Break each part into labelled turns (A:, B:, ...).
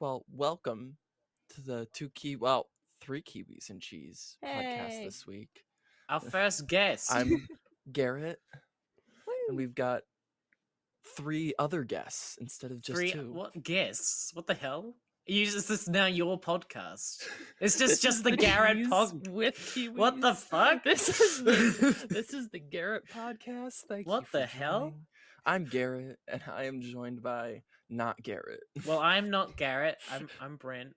A: Well, welcome to the two key, well, three kiwis and cheese podcast
B: Hey.
A: this week.
C: Our first guest.
A: I'm Garrett, and we've got three other guests instead of just
C: three.
A: two.
C: What guests? What the hell? You, is this now your podcast? It's just
A: This
C: just
A: is
C: the, Garrett
A: Kiwis
C: pod.
A: with kiwis.
C: What the fuck?
A: This is the, this is the Garrett podcast. Thank you.
C: What
A: for
C: the hell?
A: joining. I'm Garrett, and I am joined by not Garrett.
C: well, I'm not Garrett. I'm I'm Brent.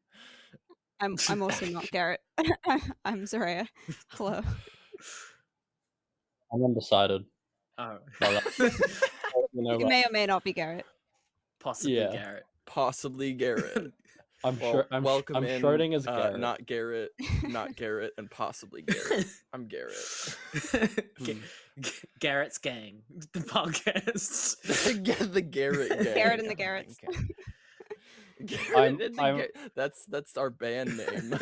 B: I'm I'm also not Garrett. I'm Xhoreya. Hello.
D: I'm undecided.
C: Oh,
D: You know,
B: You may or may not be Garrett.
C: possibly
D: Yeah.
C: Garrett.
A: Possibly Garrett.
D: I'm
A: Well,
D: sure. I'm,
A: welcome
D: I'm
A: in,
D: Schrodinger's
A: uh,
D: Garrett.
A: not Garrett, not Garrett, and possibly Garrett. I'm Garrett.
C: Ga- Ga- Garrett's gang, the podcast.
A: the, the Garrett gang.
B: Garrett and the Garretts.
A: God. Garrett
D: I'm-
A: and the
D: I'm-
A: Gar- that's that's our band name.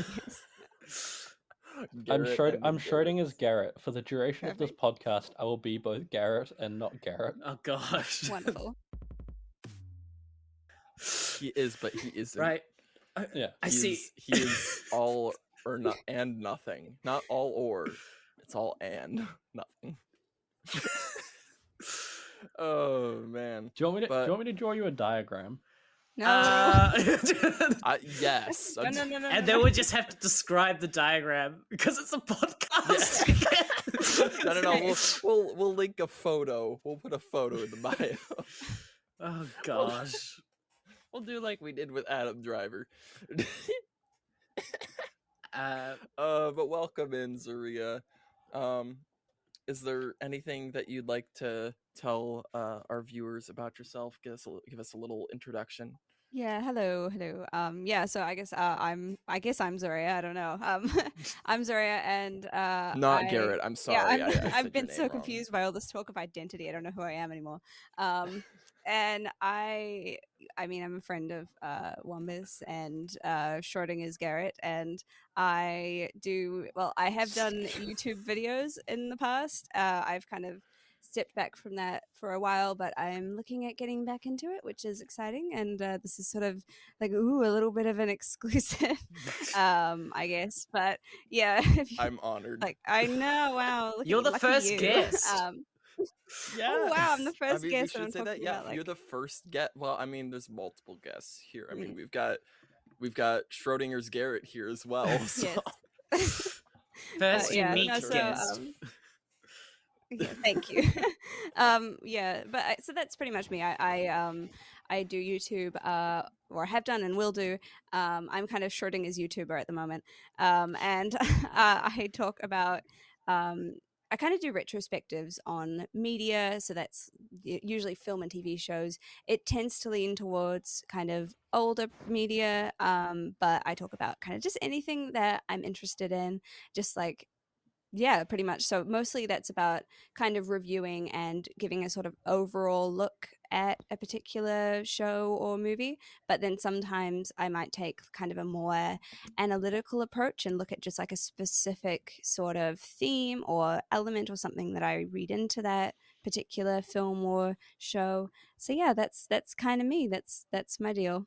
D: I'm
A: Garrett
D: Schrod- I'm
A: Garretts.
D: Schrodinger's Garrett. For the duration of this podcast, I will be both Garrett and not Garrett.
C: oh gosh.
B: Wonderful.
A: He is, but he isn't.
C: Right.
D: Yeah.
C: I
A: He
C: see.
A: is- he is all or not and nothing. Not all or. It's all and nothing. oh man.
D: Do you want me to?
A: But-
D: do you want me to draw you a diagram?
B: No.
C: Uh,
A: I, yes.
B: no, no, no, no.
C: and then
B: no.
C: we just have to describe the diagram because it's a podcast.
A: no, no, no. We'll, we'll we'll link a photo. We'll put a photo in the bio.
C: oh gosh.
A: We'll do like we did with Adam Driver.
C: Uh,
A: uh, but welcome in, Xhoreya. Um, is there anything that you'd like to tell uh, our viewers about yourself? Give us a, give us a little introduction.
B: Yeah, hello, hello. Um, yeah, so I guess uh, I'm, I guess I'm Xhoreya. I don't know. Um, I'm Xhoreya, and uh,
A: Not
B: I-
A: Garrett. I'm sorry.
B: Yeah,
A: I-
B: I'm,
A: I said
B: I've been so
A: wrong.
B: confused by all this talk of identity. I don't know who I am anymore. Um, and I, I mean, I'm a friend of uh, Wumbus and uh, Schrodinger's Garrett, and I do well. I have done YouTube videos in the past. Uh, I've kind of stepped back from that for a while, but I'm looking at getting back into it, which is exciting. And uh, this is sort of like ooh, a little bit of an exclusive, um, I guess. But yeah, you-
A: I'm honored.
B: like I know, wow. look
C: You're the first
B: you.
C: guest.
B: Um, oh, wow, I'm the first
A: I mean,
B: guest,
A: We should say that. Yeah,
B: about,
A: you're the first get. Well, I mean, there's multiple guests here. I mean,
B: Mm.
A: we've got we've got Schrodinger's Garrett here as well. So.
B: Yes.
C: first
B: But
C: you
B: yeah,
C: meet
B: no, so,
C: guest.
B: um, yeah, thank you. um, yeah, but I, so that's pretty much me. I, I um I do YouTube, uh, or have done and will do. Um, I'm kind of shorting as YouTuber at the moment, um, and uh, I talk about. Um, I kind of do retrospectives on media, so that's usually film and TV shows. It tends to lean towards kind of older media, um, but I talk about kind of just anything that I'm interested in, just like yeah, pretty much. So mostly that's about kind of reviewing and giving a sort of overall look at a particular show or movie. But then sometimes I might take kind of a more analytical approach and look at just like a specific sort of theme or element or something that I read into that particular film or show. So yeah, that's that's kind of me. That's that's my deal.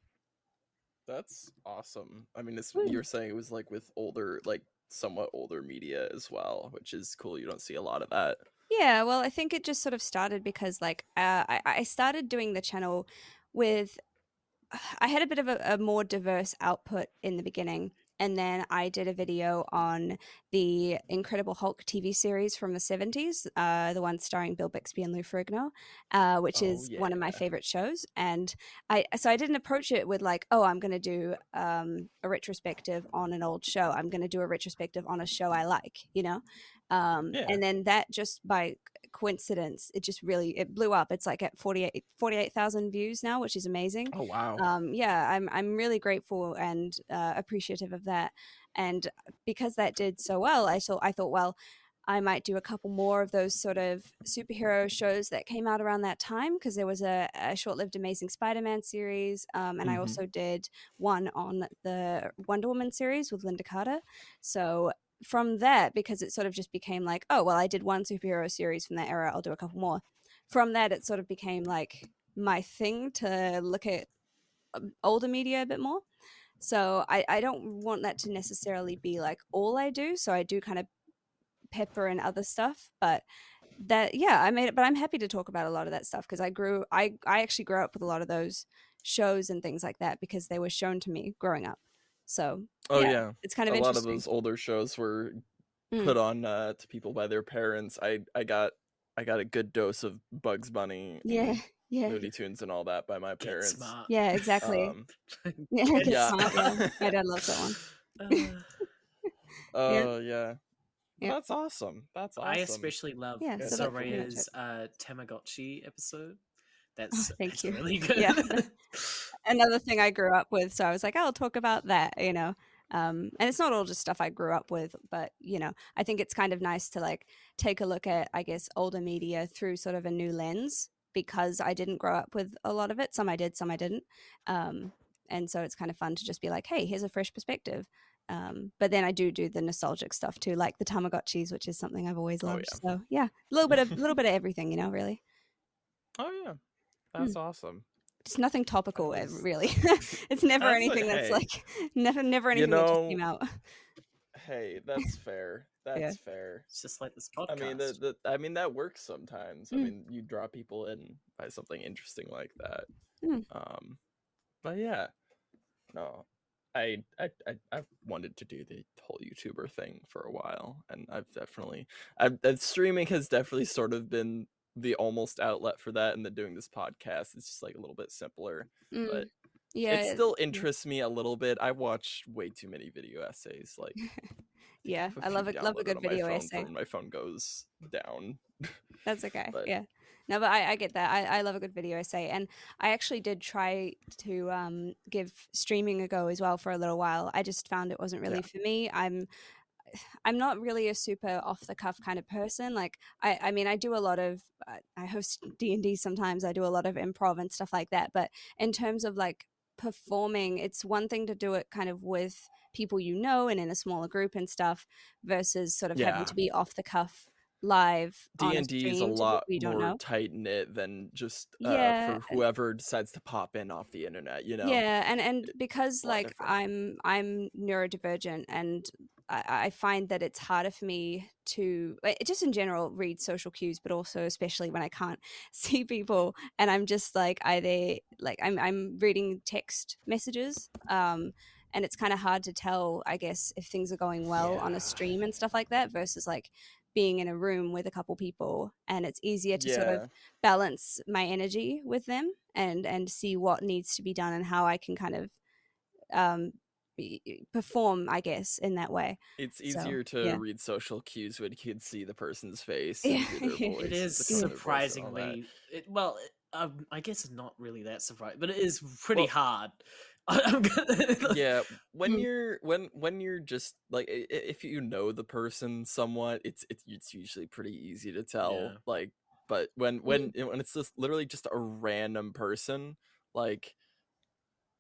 A: That's awesome. I mean, it's
B: hmm.
A: you're saying it was like with older, like somewhat older media as well, which is cool. You don't see a lot of that.
B: Yeah, well, I think it just sort of started because, like, uh, I, I started doing the channel with. I had a bit of a, a more diverse output in the beginning, and then I did a video on the Incredible Hulk TV series from the 70s, uh, the one starring Bill Bixby and Lou Ferrigno, uh, which
A: Oh,
B: is one of my favorite shows. And I so I didn't approach it with like, oh, I'm going to do um, a retrospective on an old show. I'm going to do a retrospective on a show I like, you know. Um,
A: Yeah.
B: And then that just by coincidence, it just really it blew up. It's like at 48 48,000 views now, which is amazing
A: Oh wow.
B: um, yeah, I'm I'm really grateful and uh, appreciative of that. And because that did so well, I thought I thought, well, I might do a couple more of those sort of superhero shows that came out around that time because there was a, a short-lived Amazing Spider-Man series, um, and I
A: Mhm.
B: also did one on the Wonder Woman series with Lynda Carter. So from that, because it sort of just became like, oh well, I did one superhero series from that era, I'll do a couple more. From that, it sort of became like my thing to look at um, older media a bit more. So I, I don't want that to necessarily be like all I do. So I do kind of pepper and other stuff, but that yeah, I made it. But I'm happy to talk about a lot of that stuff because I grew I I actually grew up with a lot of those shows and things like that because they were shown to me growing up. So
A: Oh
B: yeah,
A: yeah.
B: it's kind of
A: a lot of those older shows were
B: Mm.
A: put on uh, to people by their parents. I I got I got a good dose of Bugs Bunny,
B: yeah, yeah,
A: Looney Tunes, and all that by my parents.
B: yeah, exactly.
A: Um,
B: yeah, Get
A: yeah.
B: Smart, my dad loves that one.
C: Uh,
A: Oh yeah.
B: Yeah.
A: That's awesome. That's awesome.
C: I especially love
B: Yeah,
A: so
B: that's Xhoreya's
C: uh, Tamagotchi episode. That's,
B: thank
C: that's
B: you.
C: really good.
B: Yeah. Another thing I grew up with, so I was like, I'll talk about that, you know. Um, and it's not all just stuff I grew up with, but you know, I think it's kind of nice to like take a look at, I guess, older media through sort of a new lens because I didn't grow up with a lot of it. Some I did, some I didn't. Um, and so it's kind of fun to just be like, hey, here's a fresh perspective. Um, but then I do do the nostalgic stuff too, like the Tamagotchis, which is something I've always
A: Oh,
B: loved.
A: yeah.
B: So yeah, a little bit of a little bit of everything, you know, really.
A: Oh yeah.
B: Hmm.
A: That's awesome.
B: It's nothing topical,
A: was-
B: really. it's never
A: That's
B: anything that's
A: okay.
B: like never, never
A: You
B: anything that just came out.
A: Hey, that's fair. That's fair.
C: It's just like this podcast.
A: I mean, the, the, I mean that works sometimes. I
B: Mm.
A: mean, you draw people in by something interesting like that.
B: Mm.
A: Um, but yeah, no, I, I, I, I've wanted to do the whole YouTuber thing for a while, and I've definitely, I've, uh, streaming has definitely sort of been the almost outlet for that, and then doing this podcast is just like a little bit simpler.
B: Mm,
A: But
B: yeah,
A: it still interests me a little bit. I watch way too many video essays, like.
B: yeah. I love a love a good video essay.
A: my phone goes down.
B: That's okay.
A: but-
B: yeah. No, but I, I get that. I, I love a good video essay, and I actually did try to um, give streaming a go as well for a little while. I just found it wasn't really
A: Yeah.
B: for me. I'm I'm not really a super off the cuff kind of person. Like I, I mean, I do a lot of uh, I host D and D sometimes. I do a lot of improv and stuff like that. But in terms of like performing, it's one thing to do it kind of with people you know and in a smaller group and stuff, versus sort of having to be off the cuff live.
A: D and D is a
B: stream to people
A: lot more tight knit than just uh,
B: Yeah,
A: for whoever decides to pop in off the internet. You know.
B: Yeah, and and because like. I'm I'm neurodivergent, and I, I find that it's harder for me to uh, just in general read social cues, but also especially when I can't see people, and I'm just like either like I'm I'm reading text messages, um, and it's kind of hard to tell, I guess, if things are going well on a stream and stuff like that versus like being in a room with a couple people and it's easier to sort of balance my energy with them and and see what needs to be done and how I can kind of um perform I guess in that way.
A: It's
B: So,
A: easier to
B: yeah.
A: read social cues when you can see the person's face.
B: Yeah,
A: and hear their
B: yeah.
A: voice,
C: it
A: the
C: is
A: tone of their voice and all that.
C: surprisingly it, well it- um, i guess not really that surprising but it is pretty
A: Well-
C: hard I'm gonna,
A: yeah when
B: Mm.
A: you're when when you're just like if you know the person somewhat it's it's, it's usually pretty easy to tell
C: Yeah.
A: like but when when when it's just literally just a random person like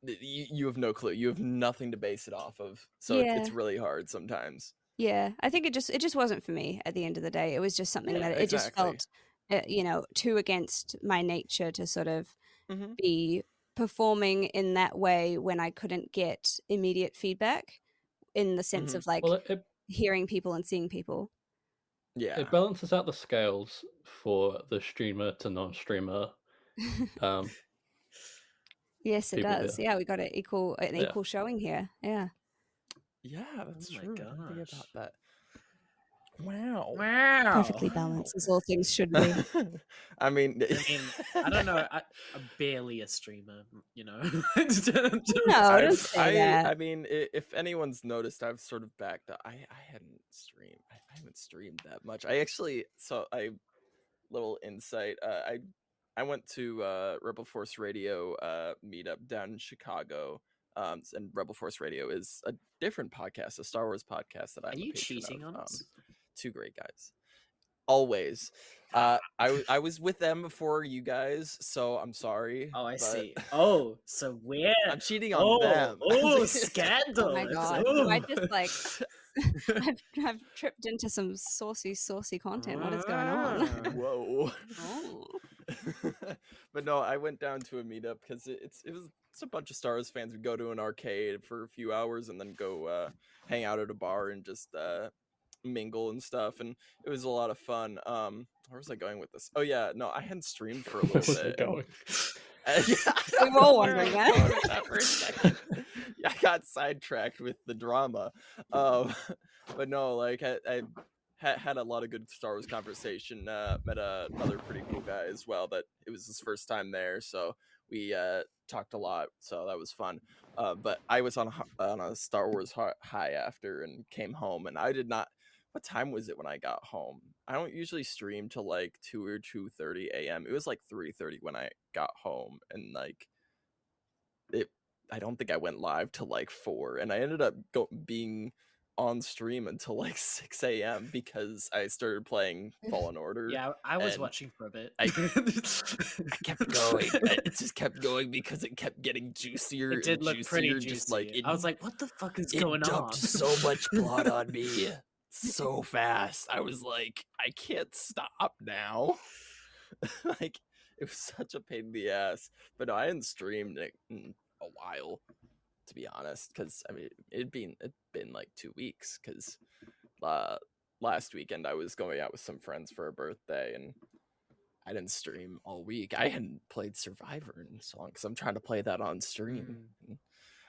A: you, you have no clue you have nothing to base it off of so it- it's really hard sometimes
B: Yeah, I think it just it just wasn't for me at the end of the day. It was just something
A: Yeah,
B: that it just felt uh, you know too against my nature to sort of
A: Mhm.
B: be performing in that way when I couldn't get immediate feedback in the sense
A: Mhm.
B: of like
D: Well, it, it,
B: hearing people and seeing people.
A: yeah
D: it balances out the scales for the streamer to non-streamer. Um,
B: yes, it
D: People, yeah.
B: does. Yeah, we got an equal an
D: Yeah.
B: equal showing here. Yeah.
A: yeah that's
C: Oh
A: true I didn't think
C: gosh.
A: about that wow
C: wow
B: Perfectly balanced as all things should be.
A: i mean
C: i mean i don't know I, i'm barely a streamer you know
B: No,
A: I,
B: don't say
A: I,
B: that.
A: I mean, if anyone's noticed, I've sort of backed up. I, I hadn't streamed. I, I haven't streamed that much. I actually, so I, little insight. Uh, I, I went to uh, Rebel Force Radio uh, meetup down in Chicago. Um, and Rebel Force Radio is a different podcast, a Star Wars podcast that I'm.
C: are you cheating
A: of,
C: on us
A: Um, two great guys. Always. Uh, I, I was with them before you guys, so I'm sorry.
C: oh i
A: but
C: see oh so where
A: I'm cheating on
C: oh,
A: them.
C: oh scandal
B: Oh my god!
C: oh.
B: I just like I've, I've tripped into some saucy, saucy content. What is going on?
C: Ah.
A: Whoa.
B: oh.
A: but no, I went down to a meetup because it, it's it was it's a bunch of Star Wars fans. We go to an arcade for a few hours and then go uh, hang out at a bar and just uh, mingle and stuff. And it was a lot of fun. Um, where was I going with this? Oh yeah, no, I hadn't streamed for a little bit. and-
D: going?
A: uh, yeah, I
B: We
A: don't
B: all
A: know where I
B: wondering that.
A: that for a second. yeah, I got sidetracked with the drama. Um, but no, like I, I had, had a lot of good Star Wars conversation. Uh, met a, another pretty cool guy as well. That it was his first time there, so we uh, talked a lot. So that was fun. Uh, but I was on a, on a Star Wars high after and came home, and I did not. What time was it when I got home? I don't usually stream till like two or two thirty a.m. It was like three thirty when I got home, and like it. I don't think I went live till like four, and I ended up go- being on stream until like six a.m. because I started playing Fallen Order.
C: Yeah, I was watching for a bit.
A: I- I kept going. it just kept going because it kept getting juicier.
C: It did
A: and
C: look
A: juicier,
C: pretty juicy.
A: Just like it,
C: I was like, what the fuck is
A: it
C: going
A: dumped
C: on?
A: so much blood on me so fast. I was like, I can't stop now. like it was such a pain in the ass. But no, I hadn't streamed it in a while, to be honest. Because I mean, it'd been it'd been like two weeks. Because uh, last weekend I was going out with some friends for a birthday and. I didn't stream all week. I hadn't played Survivor in so long because I'm trying to play that on stream. and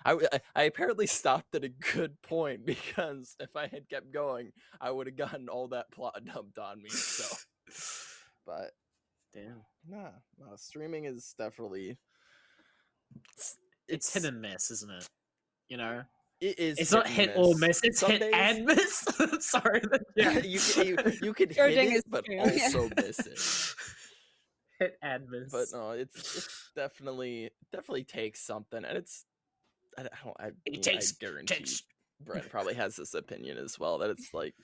A: I, w- I- I apparently stopped at a good point because if I had kept going, I would have gotten all that plot dumped on me. So, but
C: Damn.
A: nah, no, streaming is definitely it's
C: It's hit and miss, isn't it? You know,
A: it is
C: it's not
A: and
C: hit or miss. It's
A: Some
C: hit
A: days-
C: and miss. Sorry.
A: Yeah, you can, you, you could hit
B: Charging
A: it,
B: is
A: but
B: true.
A: also miss it.
C: hit and miss.
A: But no, it's it's definitely definitely takes something, and it's I, I don't I,
C: It
A: mean,
C: takes-
A: I guarantee
C: takes-
A: Brent probably has this opinion as well that it's like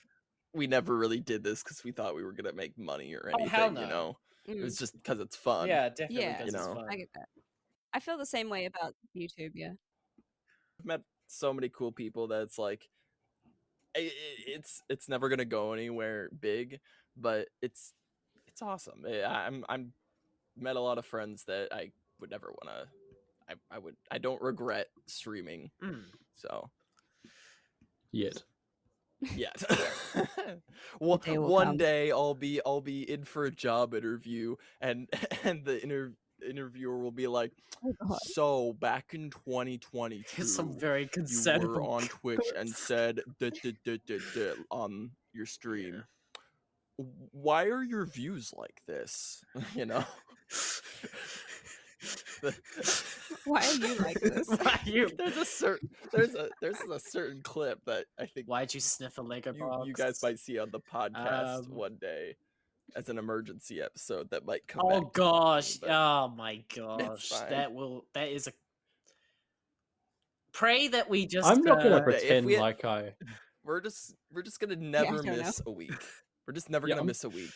A: we never really did this because we thought we were gonna make money or
C: Oh,
A: anything.
C: hell
A: You
C: no.
A: know, it
B: Mm,
A: was just because it's fun.
C: yeah, definitely.
B: Yeah.
C: does
A: You
C: it's
A: know.
C: fun.
B: I get that. I feel the same way about YouTube. Yeah.
A: I've met so many cool people that it's like i- i- it's it's never gonna go anywhere big, but it's it's awesome. Eh, I- I'm I'm met a lot of friends that I would never want to. I I would I don't regret streaming.
C: Mm.
A: So
D: Yet.
A: yeah. one,
B: day
A: one
B: come.
A: day I'll be I'll be in for a job interview and and the inter- interviewer will be like,
B: Oh
A: "So back in 2022,
C: Here's some very
A: you were on Twitch and said duh, duh, duh, duh, duh, on your stream. W- Why are your views like this? You know. The-
B: Why are you like this?
C: Why you?
A: there's a certain there's a there's a certain clip that I think
C: Why'd you sniff a Lego
A: you,
C: box?
A: you guys might see on the podcast
C: Um,
A: one day as an emergency episode that might come.
C: Oh
A: back
C: gosh!
A: but
C: Oh my gosh! That will. That is a. Pray that we just.
D: I'm not
C: uh,
D: gonna
A: if
D: pretend
A: we had-
D: like I.
A: We're just we're just gonna never
B: don't
A: miss a week. We're just never
D: Yeah,
A: gonna
D: I'm-
A: miss a week.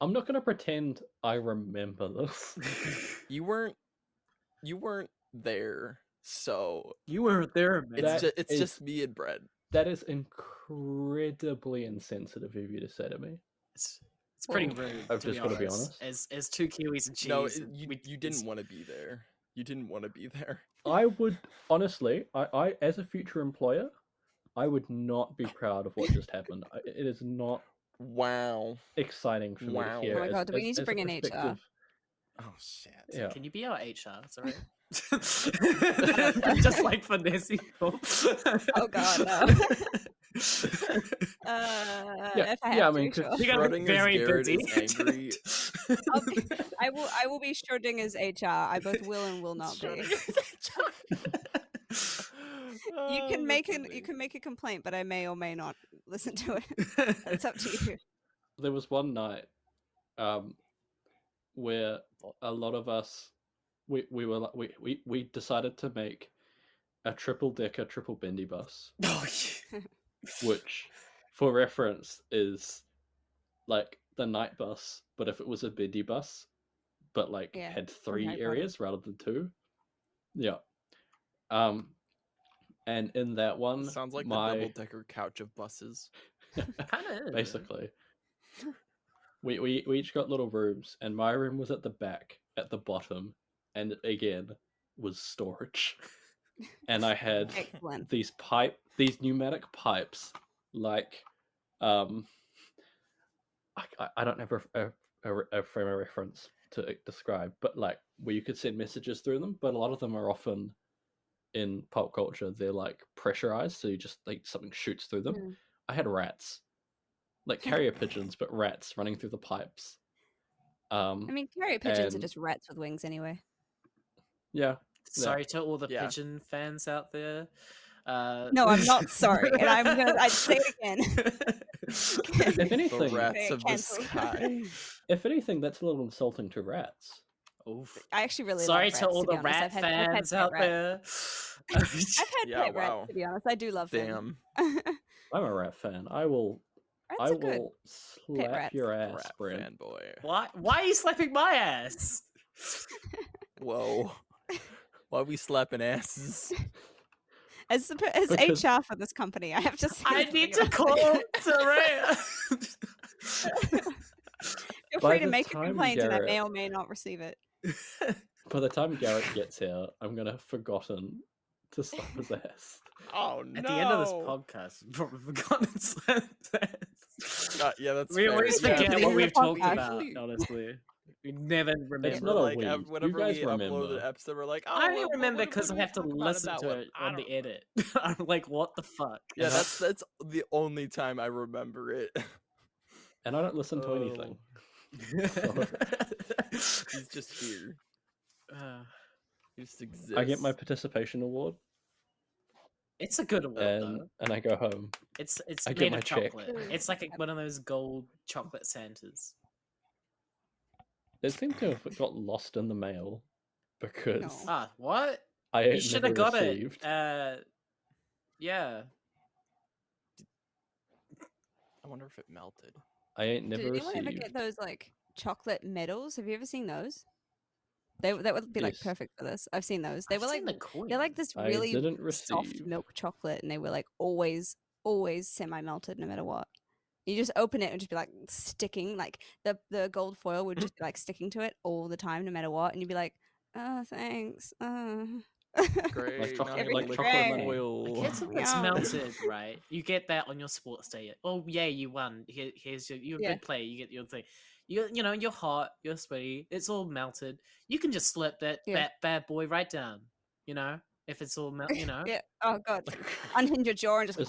D: I'm not gonna pretend I remember this.
A: You weren't you weren't there, so
C: You weren't there, man.
A: it's
D: That
A: just it's
D: is-
A: just me and Brett.
D: that is incredibly insensitive of you to say to me.
C: It's, it's pretty
B: Well,
C: rude.
D: I've
C: to
D: just
C: be
D: gotta be
C: honest.
D: honest.
C: As as two Kiwis and cheese.
A: No, it- you
C: we-
A: you didn't want to be there. You didn't want to be there.
D: I would honestly, I, I as a future employer, I would not be proud of what just happened. I- It is not
A: Wow.
D: exciting for
A: Wow.
D: to hear.
B: Oh my
D: as-
B: God, do we
D: as-
B: need to
D: as a
B: bring in HR?
A: Oh shit.
D: Yeah.
C: Can you be our HR? It's alright. just like finesse people.
B: Oh God, no. Uh,
D: Yeah,
B: if I have
D: yeah, I
B: to,
D: mean, 'cause
B: sure.
C: You gotta be very
A: Garrett
C: busy.
A: angry.
B: I'll be- I will. I will be Schrodinger's HR. I both will and will not be. You
A: Oh,
B: can make an. You can make a complaint, but I may or may not listen to it. It's up to you.
D: there was one night um where a lot of us we we were we we, we decided to make a triple decker triple bendy bus
C: oh, yeah.
D: which for reference is like the night bus but if it was a bendy bus but like
B: Yeah,
D: had three areas rather than two yeah um and in that one
A: Sounds like
D: my
A: the double decker couch of buses.
C: Kinda
D: basically
E: we, we we each got little rooms, and my room was at the back, at the bottom, and again was storage. And I had
B: Excellent.
E: these pipe, these pneumatic pipes, like, um, I, I- I don't have a, a, a, a frame of reference to describe, but like where you could send messages through them, but a lot of them are often in pop culture they're like pressurized, so you just like something shoots through them.
B: Mm.
E: I had rats, like carrier pigeons, but rats running through the pipes. Um,
B: I mean, carrier pigeons are just rats with wings anyway.
E: yeah,
C: Sorry to all the
A: Yeah.
C: pigeon fans out there. Uh,
B: No, I'm not sorry, and I'm gonna. I'd say it again.
E: if
A: The
E: anything,
A: rats of the sky.
E: if anything, that's a little insulting to rats.
C: Oof.
B: I actually really
C: Sorry
B: love
C: to all
B: be
C: the
B: honest.
C: rat
B: I've had, I've had
C: fans out
B: rats.
C: there.
B: I've had
A: Yeah,
B: pet rats, to be honest. I do love
A: Damn.
B: them.
E: I'm a rat fan. I will,
B: rats
E: I will slap your ass,
A: Rat
E: Brent.
A: fanboy.
C: why? Why are you slapping my ass?
A: Whoa. Why are we slapping asses?
B: As the, as
E: Because-
B: HR for this company, I have to say
C: I need to
B: about
C: call
B: it.
C: Xhoreya.
B: Feel
E: By
B: free to make a
E: time
B: complaint, and I may or may not receive it.
E: By the time Garrett gets here, I'm gonna have forgotten to slap his ass.
A: Oh no!
C: At the end of this podcast, you've probably forgotten slapped ass.
A: Uh, yeah, that's
C: we
A: fair.
C: always
B: Yeah,
C: forget
B: at the
C: what we've talked
B: podcast.
C: about. Honestly, we never remember.
E: It's not a
A: like
E: we.
A: ev-
E: You guys
A: we upload
E: remember.
A: an episode, we're like, oh,
C: I only
A: well,
C: remember because I have to
A: we talk about
C: listen to
A: one?
C: it on the edit. I'm like, what the fuck?
A: Yeah,
E: And
A: that's that's the only time I remember it.
E: And I don't listen to anything.
A: He's just here.
C: Uh,
A: He just exists.
E: I get my participation award,
C: it's a good award
E: and
C: though.
E: and I go home.
C: It's it's
E: I
C: made
E: get my
C: of
E: check.
C: chocolate. It's like a, one of those gold chocolate Santas.
E: It seemed to have got lost in the mail because
B: No.
C: Ah, what?
E: I
C: You should have got
E: received.
C: it. Uh, yeah.
A: I wonder if it melted.
E: I ain't never
B: Did anyone ever get those like chocolate medals? Have you ever seen those? They that would be like
E: Yes.
B: perfect for this. I've seen those. They
C: I've
B: were like
C: seen the coin.
B: they're like this
E: I
B: really
E: didn't
B: soft
E: receive.
B: milk chocolate, and they were like always always semi melted no matter what. You just open it and just be like sticking, like the the gold foil would just be like sticking to it all the time, no matter what, and you'd be like, "Oh, thanks." Uh.
A: Great.
E: chocolate-
A: now
B: like chocolate
A: liquid
B: money.
A: oil.
C: It's, it's melted, right? You get that on your sports day. Oh, yeah, you won. Here, here's your you're a
B: Yeah.
C: good player. You get your thing. You you know you're hot. You're sweaty. It's all melted. You can just slip that
B: Yeah.
C: that bad boy right down. You know if it's all melted. You know.
B: yeah. Oh god. Unhinge your jaw and just.
E: Is-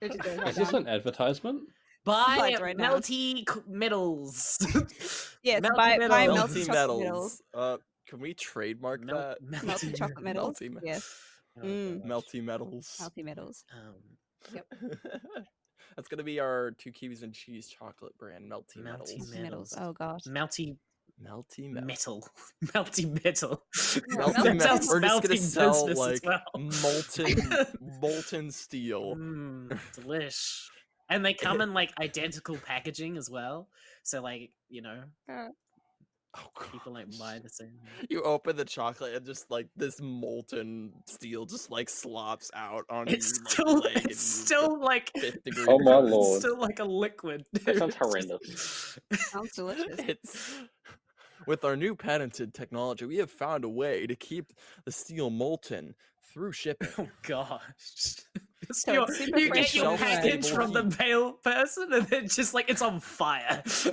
B: It just goes right
E: Is this an advertisement?
C: Buy
B: Slides right
C: melty c- metals.
B: Yes,
C: melty
B: buy- buy
C: metals.
B: melty
A: Melty
B: chocolate
A: metals.
B: metals.
A: Uh, can we trademark
C: Mel-
A: that?
B: melty chocolate metals.
A: Melty me-
B: Yes,
C: Oh,
B: Mm.
A: Melty metals.
B: healthy metals.
C: Um,
A: That's gonna be our two kiwis and cheese chocolate brand, Melty,
C: Melty
A: Metals.
C: Metals.
B: Metals. Oh gosh.
C: melty
A: Melty Metals.
C: metal. melty metal.
A: Melty
B: That
A: Metals. We're just gonna sell like
C: well.
A: molten, molten steel.
C: Mm, delish. And they come in like identical packaging as well. So like, you know,
A: Oh,
C: people like buy the same.
A: You open the chocolate and just like this molten steel just like slops out on
C: It's
A: your
C: still
A: leg
C: it's still like
A: fifth
D: Oh my
A: burns.
C: it's
D: lord.
C: still like a liquid.
D: That sounds horrendous.
B: Sounds delicious.
A: It's with our new patented technology, we have found a way to keep the steel molten through shipping.
C: Oh gosh.
B: So
C: Your- you get your package from the mail person and then just like it's on fire.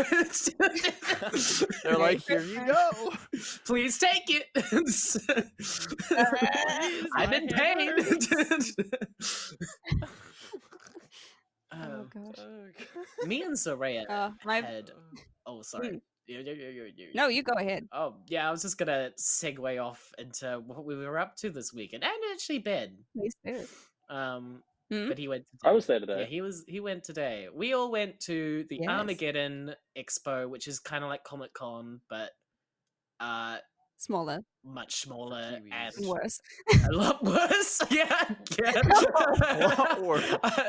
A: They're like, here you go.
C: Please take it. I'm in
A: hand
C: pain.
B: Oh
C: Um,
B: gosh.
C: me and Xhoreya
B: Uh, my
C: had. Oh, sorry. You- you- you- you- you-
B: no, you go ahead.
C: Oh, yeah, I was just gonna segue off into what we were up to this weekend, and actually Ben.
B: Please do.
C: Um,
B: Hmm?
C: but he went.
D: I was there
C: Yeah,
D: today.
C: he was. He went today. We all went to the
B: Yes.
C: Armageddon Expo, which is kind of like Comic Con, but uh,
B: Smaller,
C: much smaller and
B: worse.
C: a lot worse. yeah, yeah.
A: a lot worse.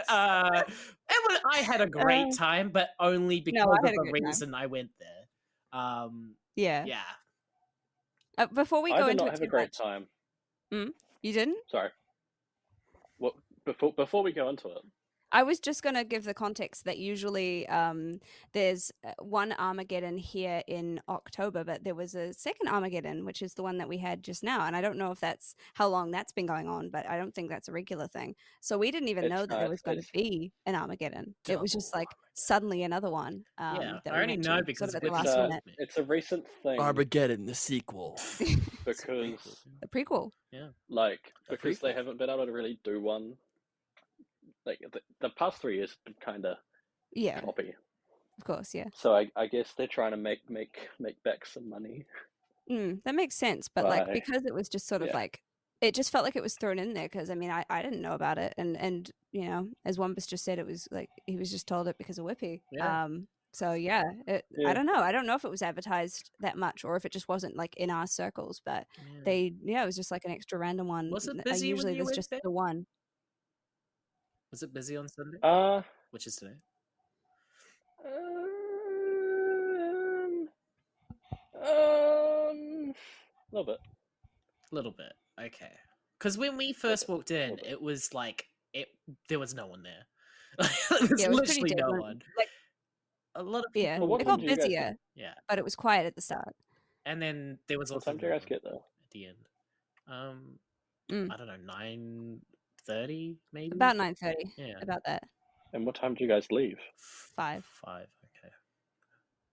C: Uh, it was, I had a great
B: Uh,
C: time, but only because
B: I
C: of the
B: great time.
C: reason I went there. Um,
B: Yeah.
C: yeah.
B: Uh, before we
D: I
B: go
D: did
B: into
D: not
B: it
D: have a great
B: much-
D: time.
B: you didn't.
D: Sorry. What before before we go into it,
B: I was just going to give the context that usually um, there's uh, one Armageddon here in October, but there was a second Armageddon, which is the one that we had just now. And I don't know if that's how long that's been going on, but I don't think that's a regular thing. So we didn't even
D: It's
B: know that
D: not,
B: there was going to be an Armageddon. It was just
A: Double
B: like suddenly another one. Um,
C: Yeah,
B: that
C: I
B: we
C: only know
B: to,
C: because
B: sort of at the
D: It's
B: last
D: a,
B: minute.
D: it's a recent thing
A: Armageddon, the sequel.
D: because
B: The prequel. Yeah.
D: Like
A: A
D: because they
A: prequel.
D: haven't been able to really do one. Like the, the past three years have been kind of
B: Yeah,
D: choppy,
B: of course. Yeah.
D: so I, I guess they're trying to make make make back some money.
B: Mm, that makes sense. But like because it was just sort of
D: Yeah.
B: like it just felt like it was thrown in there because I mean I, I didn't know about it and and you know as Wumbus just said it was like he was just told it because of Whippy.
C: Yeah.
B: Um so yeah, it, I don't know. I don't know if it was advertised that much or if it just wasn't like in our circles, but
C: Yeah.
B: they yeah, it was just like an extra random one.
C: Was it busy
B: usually there's just
C: there?
B: the one.
C: Was it busy on Sunday?
D: Uh,
C: Which is today.
D: um, um, a little bit.
C: A little bit. Okay. Because when we first walked in, it was like it. There was no one there. there was
B: Yeah,
C: literally no one.
B: Like
C: A lot of
B: yeah,
D: what
B: it got
D: did you guys
B: busier.
C: Yeah,
B: but it was quiet at the start.
C: and then there was
D: What
C: also
D: time did you guys get though?
C: at the end. Um,
B: Mm.
C: I don't know, nine thirty maybe.
B: About nine thirty.
C: Yeah,
B: About that.
D: And what time do you guys leave?
B: Five.
C: Five. Okay.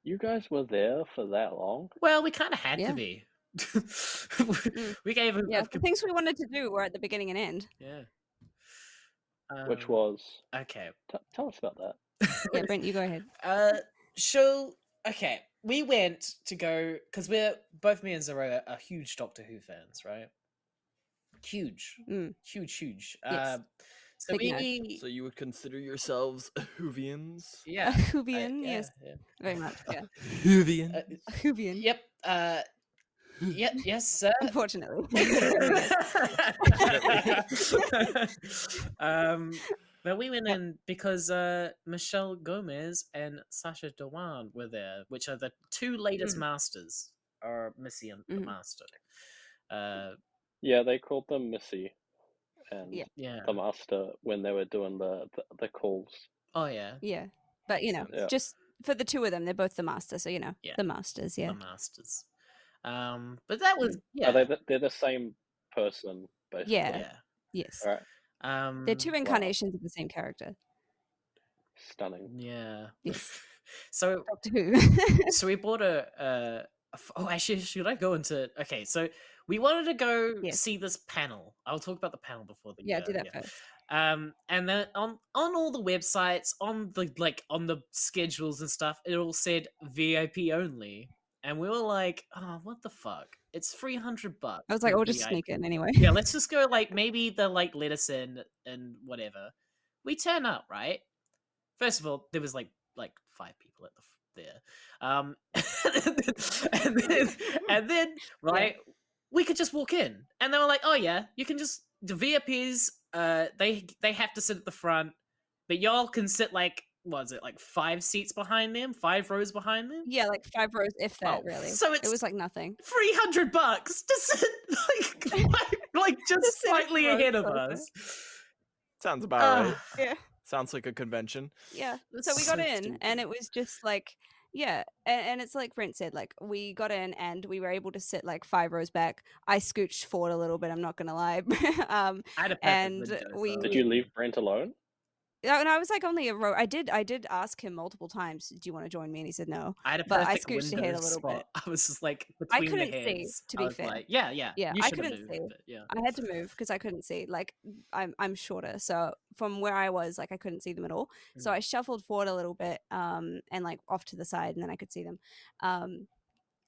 D: You guys were there for that long?
C: Well, we kind of had
B: Yeah.
C: to be. we gave a,
B: Yeah, the things we wanted to do were at the beginning and end.
C: yeah.
D: Which
C: Um,
D: was
C: okay.
D: t- tell us about that.
B: Yeah, Brent, you go ahead.
C: Uh, so okay, we went to go because we're both me and Zero are huge Doctor Who fans, right? Huge,
B: Mm.
C: huge, huge.
B: Yes.
C: Uh, so we,
A: So you would consider yourselves Whovians?
C: yeah,
B: A
C: I-
B: Whovian,
C: yeah,
B: yes,
C: yeah.
B: very much. Yeah,
A: Whovian.
C: Uh,
B: a Whovian.
C: yep. Uh, yep. Yes, sir.
B: Unfortunately.
C: um, but we went in because uh, Michelle Gomez and Sacha Dhawan were there, which are the two latest
B: Mm.
C: masters, or Missy and the
B: Mhm.
C: Master. Uh,
D: Yeah, they called them Missy and
B: Yeah.
C: yeah.
D: the Master when they were doing the the, the calls.
C: Oh yeah,
B: yeah, but you know,
D: Yeah.
B: just for the two of them, they're both the master, so you know,
C: Yeah.
B: the masters. Yeah,
C: the masters. Um, but that was yeah,
D: Are they the, they're the same person basically?
B: Yeah.
C: yeah.
B: yes,
D: Alright.
C: Um,
B: they're two incarnations of the same character.
D: Stunning.
C: Yeah.
B: Yes.
C: so
B: Doctor Who.
C: so we bought a, a, a f- oh actually should I go into okay so we wanted to go
B: Yes.
C: see this panel. I'll talk about the panel before the
B: yeah,
C: uh,
B: do that first.
C: Um, and then on on all the websites, on the like on the schedules and stuff, it all said VIP only, and we were like, oh, what the fuck? It's three hundred bucks.
B: I was like, I'll just
C: VIP."
B: sneak in anyway.
C: Yeah, let's just go. Like maybe they'll like let us in and whatever. We turn up, right? First of all, there was like like five people at the there, um, and then and then right, we could just walk in, and they were like, "Oh yeah, you can just the VIPs. Uh, they they have to sit at the front, but y'all can sit like Was it like five seats behind them, five rows behind them.
B: Yeah, like five rows, if that.
C: Oh,
B: really,
C: So it's
B: it was like nothing.
C: three hundred bucks to sit like like, like just
B: sit
C: slightly ahead of us.
A: Sounds about
C: Ah,
A: right.
B: Yeah.
A: Sounds like a convention.
B: Yeah. So we got
C: so
B: in,
C: stupid.
B: and it was just like, yeah, and, and it's like Brent said, like we got in, and we were able to sit like five rows back. I scooched forward a little bit. I'm not gonna lie. um,
C: I had a
B: and
C: windows,
B: we-
C: so-
D: Did you leave Brent alone?
B: And I was like only a row. I did, I did ask him multiple times, "Do you want to join me?" And he said no.
C: I had a
B: but I scooched ahead a little
C: spot.
B: bit.
C: I was just like
B: I couldn't see, to be fair.
C: like, yeah, yeah,
B: Yeah, I couldn't
C: moved,
B: see.
C: yeah.
B: I had to move because I couldn't see. Like I'm, I'm shorter, so from where I was, like I couldn't see them at all. So
C: Mm.
B: I shuffled forward a little bit, um, and like off to the side, and then I could see them. Um,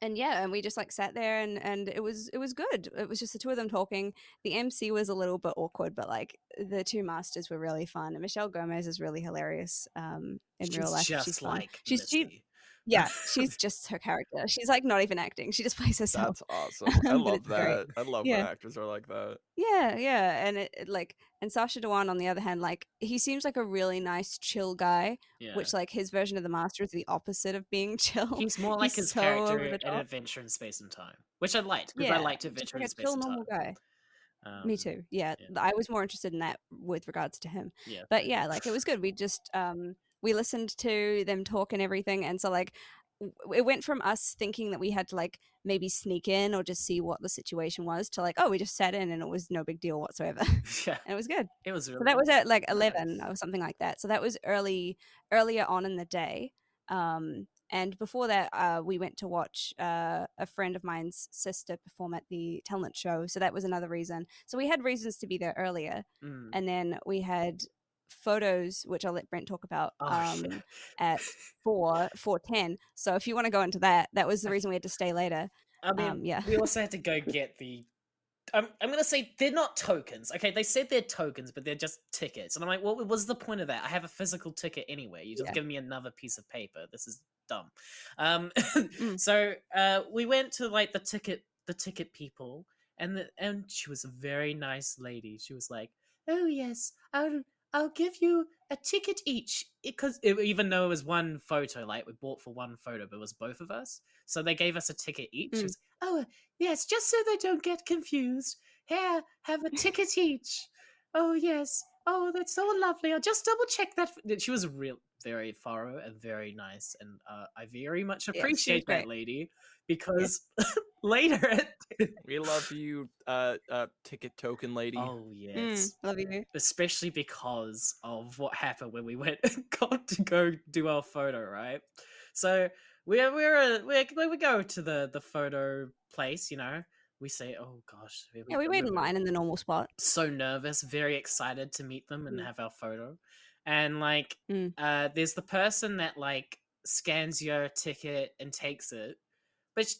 B: and yeah, and we just like sat there, and and it was it was good. It was just the two of them talking. The MC was a little bit awkward, but like the two masters were really fun. And Michelle Gomez is really hilarious. Um, in
C: She's
B: real life,
C: just
B: she's fun.
C: like
B: she's she. Yeah, she's just her character. She's like not even acting. She just plays herself.
A: That's awesome. I love
B: it's great.
A: that. I love
B: Yeah.
A: when actors are like that.
B: Yeah, yeah, and it, it, like and Sacha Dhawan on the other hand, like he seems like a really nice, chill guy.
C: Yeah.
B: Which like his version of the Master is the opposite of being chill.
C: He's more like
B: he's
C: his
B: so
C: character in. Adventure in Space and Time, which I liked because
B: yeah,
C: I liked Adventure
B: like
C: in Space
B: chill
C: and Time.
B: normal guy. Me
C: Um,
B: too. Yeah,
C: yeah.
B: I was more interested in that with regards to him.
C: Yeah.
B: But yeah, like it was good. We just um we listened to them talk and everything, and so like it went from us thinking that we had to like maybe sneak in or just see what the situation was to like oh we just sat in and it was no big deal whatsoever, and
C: yeah,
B: it was good.
C: it was really
B: So that was at like eleven
C: nice.
B: or something like that. So that was early earlier on in the day. Um, and before that, uh, we went to watch uh, a friend of mine's sister perform at the talent show. So that was another reason. So we had reasons to be there earlier,
C: Mm.
B: and then we had photos, which I'll let Brent talk about.
C: Oh,
B: um, at four four ten. So if you want to go into that, that was the reason we had to stay later.
C: I mean,
B: um, yeah.
C: we also had to go get the. I'm, I'm gonna say they're not tokens. Okay, they said they're tokens, but they're just tickets. And I'm like, well, what was the point of that? I have a physical ticket anyway. You just
B: Yeah.
C: give me another piece of paper. This is dumb. Um,
B: Mm.
C: so uh, we went to like the ticket, the ticket people, and the, and she was a very nice lady. She was like, oh yes, I'll I'll give you a ticket each because even though it was one photo, like we bought for one photo, but it was both of us. So they gave us a ticket each.
B: Mm.
C: was, oh yes, just so they don't get confused. Here, have a ticket each. Oh yes. Oh, that's so lovely. I'll just double check that. She was real, very thorough and very nice, and uh, I very much appreciate that
B: great.
C: lady because later.
A: We love you, uh, uh, ticket token lady.
C: oh
B: Mm,
C: yes.
B: love you.
C: especially because of what happened when we went and got to go do our photo, right? So we're we're uh, we're we go to the the photo place, you know, we say, "Oh gosh, here
B: Yeah, we
C: go."
B: wait in line in the normal spot.
C: So nervous, very excited to meet them and
B: Mm.
C: have our photo, and like,
B: Mm.
C: uh, there's the person that like scans your ticket and takes it, but sh-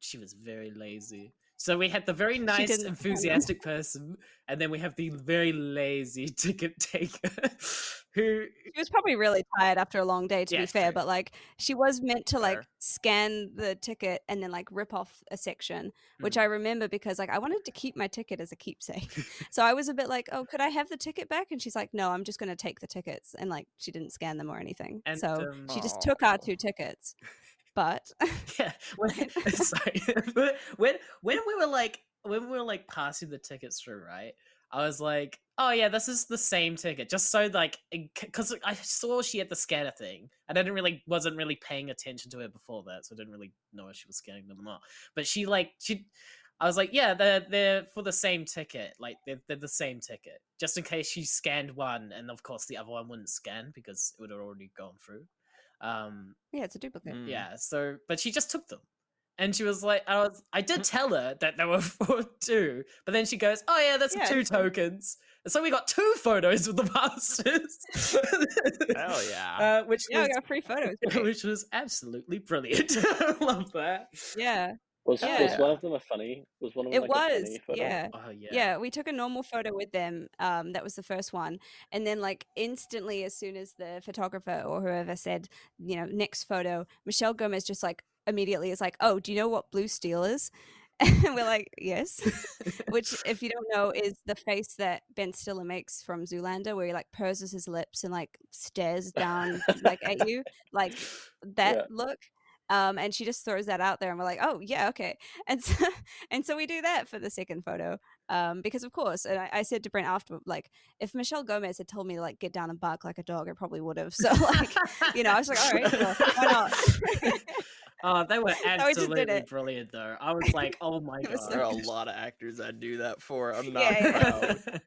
C: she was very lazy. So we had the very nice,
B: didn't scan them.
C: enthusiastic person, and then we have the very lazy ticket taker, who
B: She was probably really tired after a long day, to
C: Yeah,
B: be fair.
C: true.
B: But like, she was meant to like scan the ticket and then like rip off a section, which
C: Mm.
B: I remember because like I wanted to keep my ticket as a keepsake. so I was a bit like, "Oh, could I have the ticket back?" And she's like, "No, I'm just going to take the tickets." And like, she didn't scan them or anything.
C: And,
B: so
C: um,
B: she just took our two tickets. But
C: yeah when, sorry when when when we were like when we were like passing the tickets through right i was like oh yeah this is the same ticket just so like because i saw she had the scanner thing and i didn't really wasn't really paying attention to her before that so i didn't really know if she was scanning them or not but she like she I was like, yeah, they're they're for the same ticket. Like they're they're the same ticket. Just in case she scanned one, and of course the other one wouldn't scan because it would have already gone through. Um,
B: yeah, it's a duplicate.
A: Mm.
C: yeah, so but she just took them. And she was like, I was, I did tell her that there were four two, but then she goes, "Oh yeah, that's
B: Yeah,
C: two
B: it's fine.
C: tokens." And so we got two photos with the masters.
A: Hell yeah.
C: Uh, which
B: Yeah, I got free photos.
C: which was absolutely brilliant. I Love that.
B: Yeah,
D: Was,
B: Yeah.
D: was one of them a funny? Was one of them
B: it
D: like a
B: was.
D: funny photo?
B: Yeah.
C: Oh yeah.
B: yeah we took a normal photo with them um that was the first one and then like instantly as soon as the photographer or whoever said you know next photo michelle gomez just like immediately is like oh do you know what blue steel is and we're like yes which if you don't know is the face that ben stiller makes from zoolander where he like purses his lips and like stares down like at you like that
D: Yeah.
B: look um, and she just throws that out there and we're like oh yeah okay and so and so we do that for the second photo um, because of course and I, I said to brent after like if michelle gomez had told me to like get down and bark like a dog i probably would have so like you know i was like all right well, why not
C: Oh, they were
B: we just did
C: absolutely
B: it.
C: brilliant though. I was like, oh my god.
B: so
A: there are a lot of actors I'd do that for. I'm not
B: Yeah, yeah.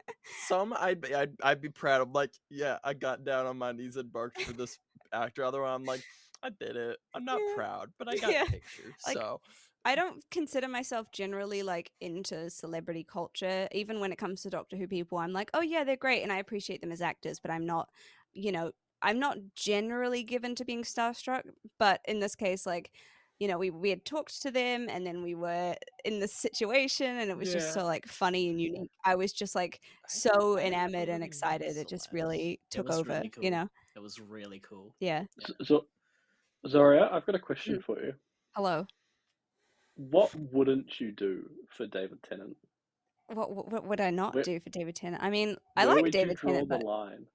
A: Some I'd, be- I'd I'd be proud. I'm like, yeah, I got down on my knees and barked for this actor. Other one, I'm like, I did it. I'm not
B: Yeah.
A: proud, but I got
B: Yeah.
A: a picture.
B: Like,
A: so
B: I don't consider myself generally like into celebrity culture. Even when it comes to Doctor Who people, I'm like, oh yeah, they're great, and I appreciate them as actors. But I'm not, you know, I'm not generally given to being starstruck. But in this case, like, you know, we we had talked to them, and then we were in this situation, and it was just so like funny and unique. I was just like so enamored and excited. It just really took over.
C: really
B: You know,
C: It was really cool.
B: yeah.
D: Z- So, Xhoreya, I've got a question
B: Mm.
D: for you.
B: Hello.
D: What wouldn't you do for David Tennant?
B: What, what what would I not
D: Where-
B: do for David Tennant? I mean, I
D: Where
B: like
D: would
B: David
D: you draw
B: Tennant,
D: the
B: but
D: line?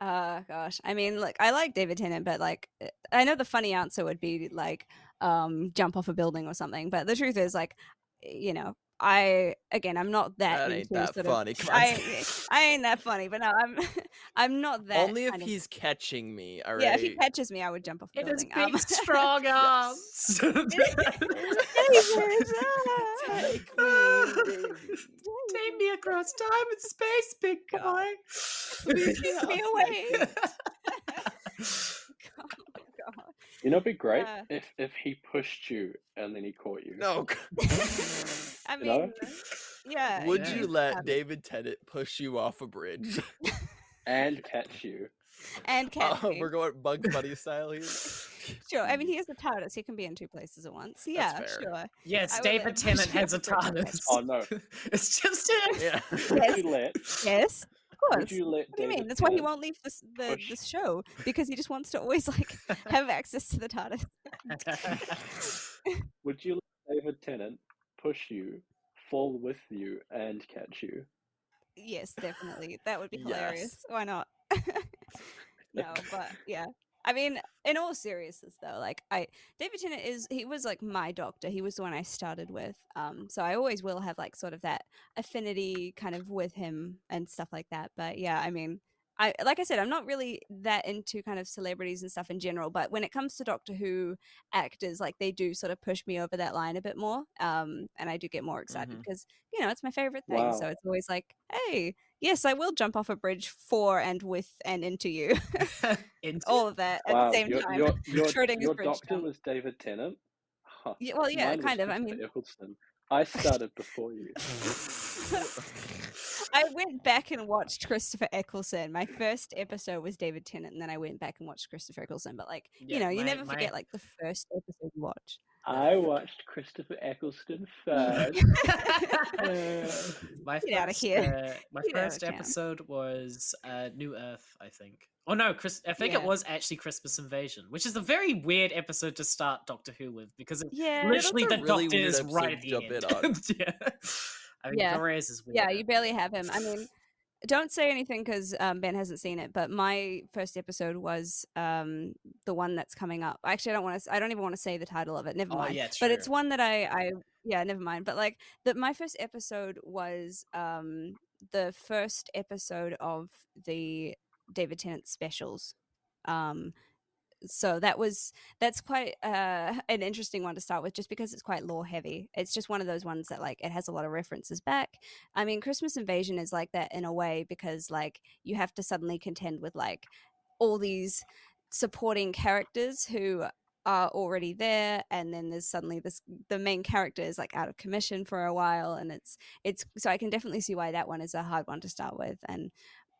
B: uh gosh i mean look i like david tennant but like i know the funny answer would be like um jump off a building or something but the truth is like you know I again, I'm not that.
A: That ain't that
B: sort of-
A: funny.
B: I, I ain't that funny, but no, I'm I'm not that.
A: Only if
B: kind of-
A: he's catching me. All right.
B: yeah, if he catches me, I would jump off the
C: It is
B: building.
C: big,
B: Um,
C: strong arms.
B: David, ah,
A: Take me, baby.
C: Take me across time and space, big boy.
B: Please take me away. oh god.
D: You know, it'd be great
B: Yeah.
D: if if he pushed you and then he caught you.
A: No.
B: I
D: You know?
B: yeah.
A: Would
C: Yeah.
A: you let
B: have.
A: David Tennant push you off a bridge?
D: And catch you.
B: and uh, catch
A: Oh, we're going Bugs Bunny style here.
B: Sure. I mean, mm. he is the TARDIS. He can be in two places at once. Yeah,
A: fair.
B: sure.
C: yes,
B: I
C: David Tennant has a
B: off.
C: TARDIS.
D: Oh no!
C: it's just him.
A: Yeah.
D: Would
B: Yes.
D: you let?
B: Yes, of course.
D: Would you let?
B: What do you mean? That's why he won't leave this, the
D: push-
B: this show because he just wants to always like have access to the TARDIS.
D: Would you let David Tennant push you, fall with you, and catch you?
B: Yes, definitely. That would be
A: Yes.
B: hilarious. Why not? no, but yeah. I mean, in all seriousness though, like I David Tennant is he was like my doctor. He was the one I started with. Um so I always will have like sort of that affinity kind of with him and stuff like that. But yeah, I mean, I like I said, I'm not really that into kind of celebrities and stuff in general, but when it comes to Doctor Who actors, like they do sort of push me over that line a bit more. Um and I do get more excited because, you know, it's my favorite thing. So it's always like, hey, yes, I will jump off a bridge for and with and into you.
C: Into-
B: All of that at the same
D: your,
B: time.
D: your, your,
B: Schrodinger's
D: your
B: bridge
D: doctor
B: jump.
D: was David Tennant. Huh.
B: Yeah, well, yeah,
D: Mine
B: kind of. I mean,
D: Eccleston. I started before you.
B: I went back and watched Christopher Eccleston. My first episode was David Tennant, and then I went back and watched Christopher Eccleston. But like,
C: Yeah,
B: you know, you
C: my-
B: never
C: my-
B: forget like the first episode you watch.
D: I watched Christopher Eccleston first.
C: my
B: Get outta
C: first,
B: here.
C: uh, my
B: Get outta
C: first
B: town.
C: episode was uh, New Earth, I think. Oh no, Chris! I think
B: Yeah.
C: it was actually Christmas Invasion, which is a very weird episode to start Doctor Who with because it,
B: Yeah,
C: literally the
A: really
C: Doctor is right at the
A: jump
C: end. yeah, I mean,
B: Yeah.
C: Torres is weird.
B: yeah, you barely have him. I mean, don't say anything because um, Ben hasn't seen it. But my first episode was um, the one that's coming up. Actually, I don't want to. I don't even want to say the title of it. Never
C: Oh
B: mind.
C: yeah,
B: but it's one that I, I yeah, never mind. But like the my first episode was um the first episode of the David Tennant specials. Um so that was that's quite uh, an interesting one to start with just because it's quite lore heavy. It's just one of those ones that like it has a lot of references back. I mean christmas invasion is like that in a way because like you have to suddenly contend with like all these supporting characters who are already there and then there's suddenly this the main character is like out of commission for a while and it's it's so i can definitely see why that one is a hard one to start with and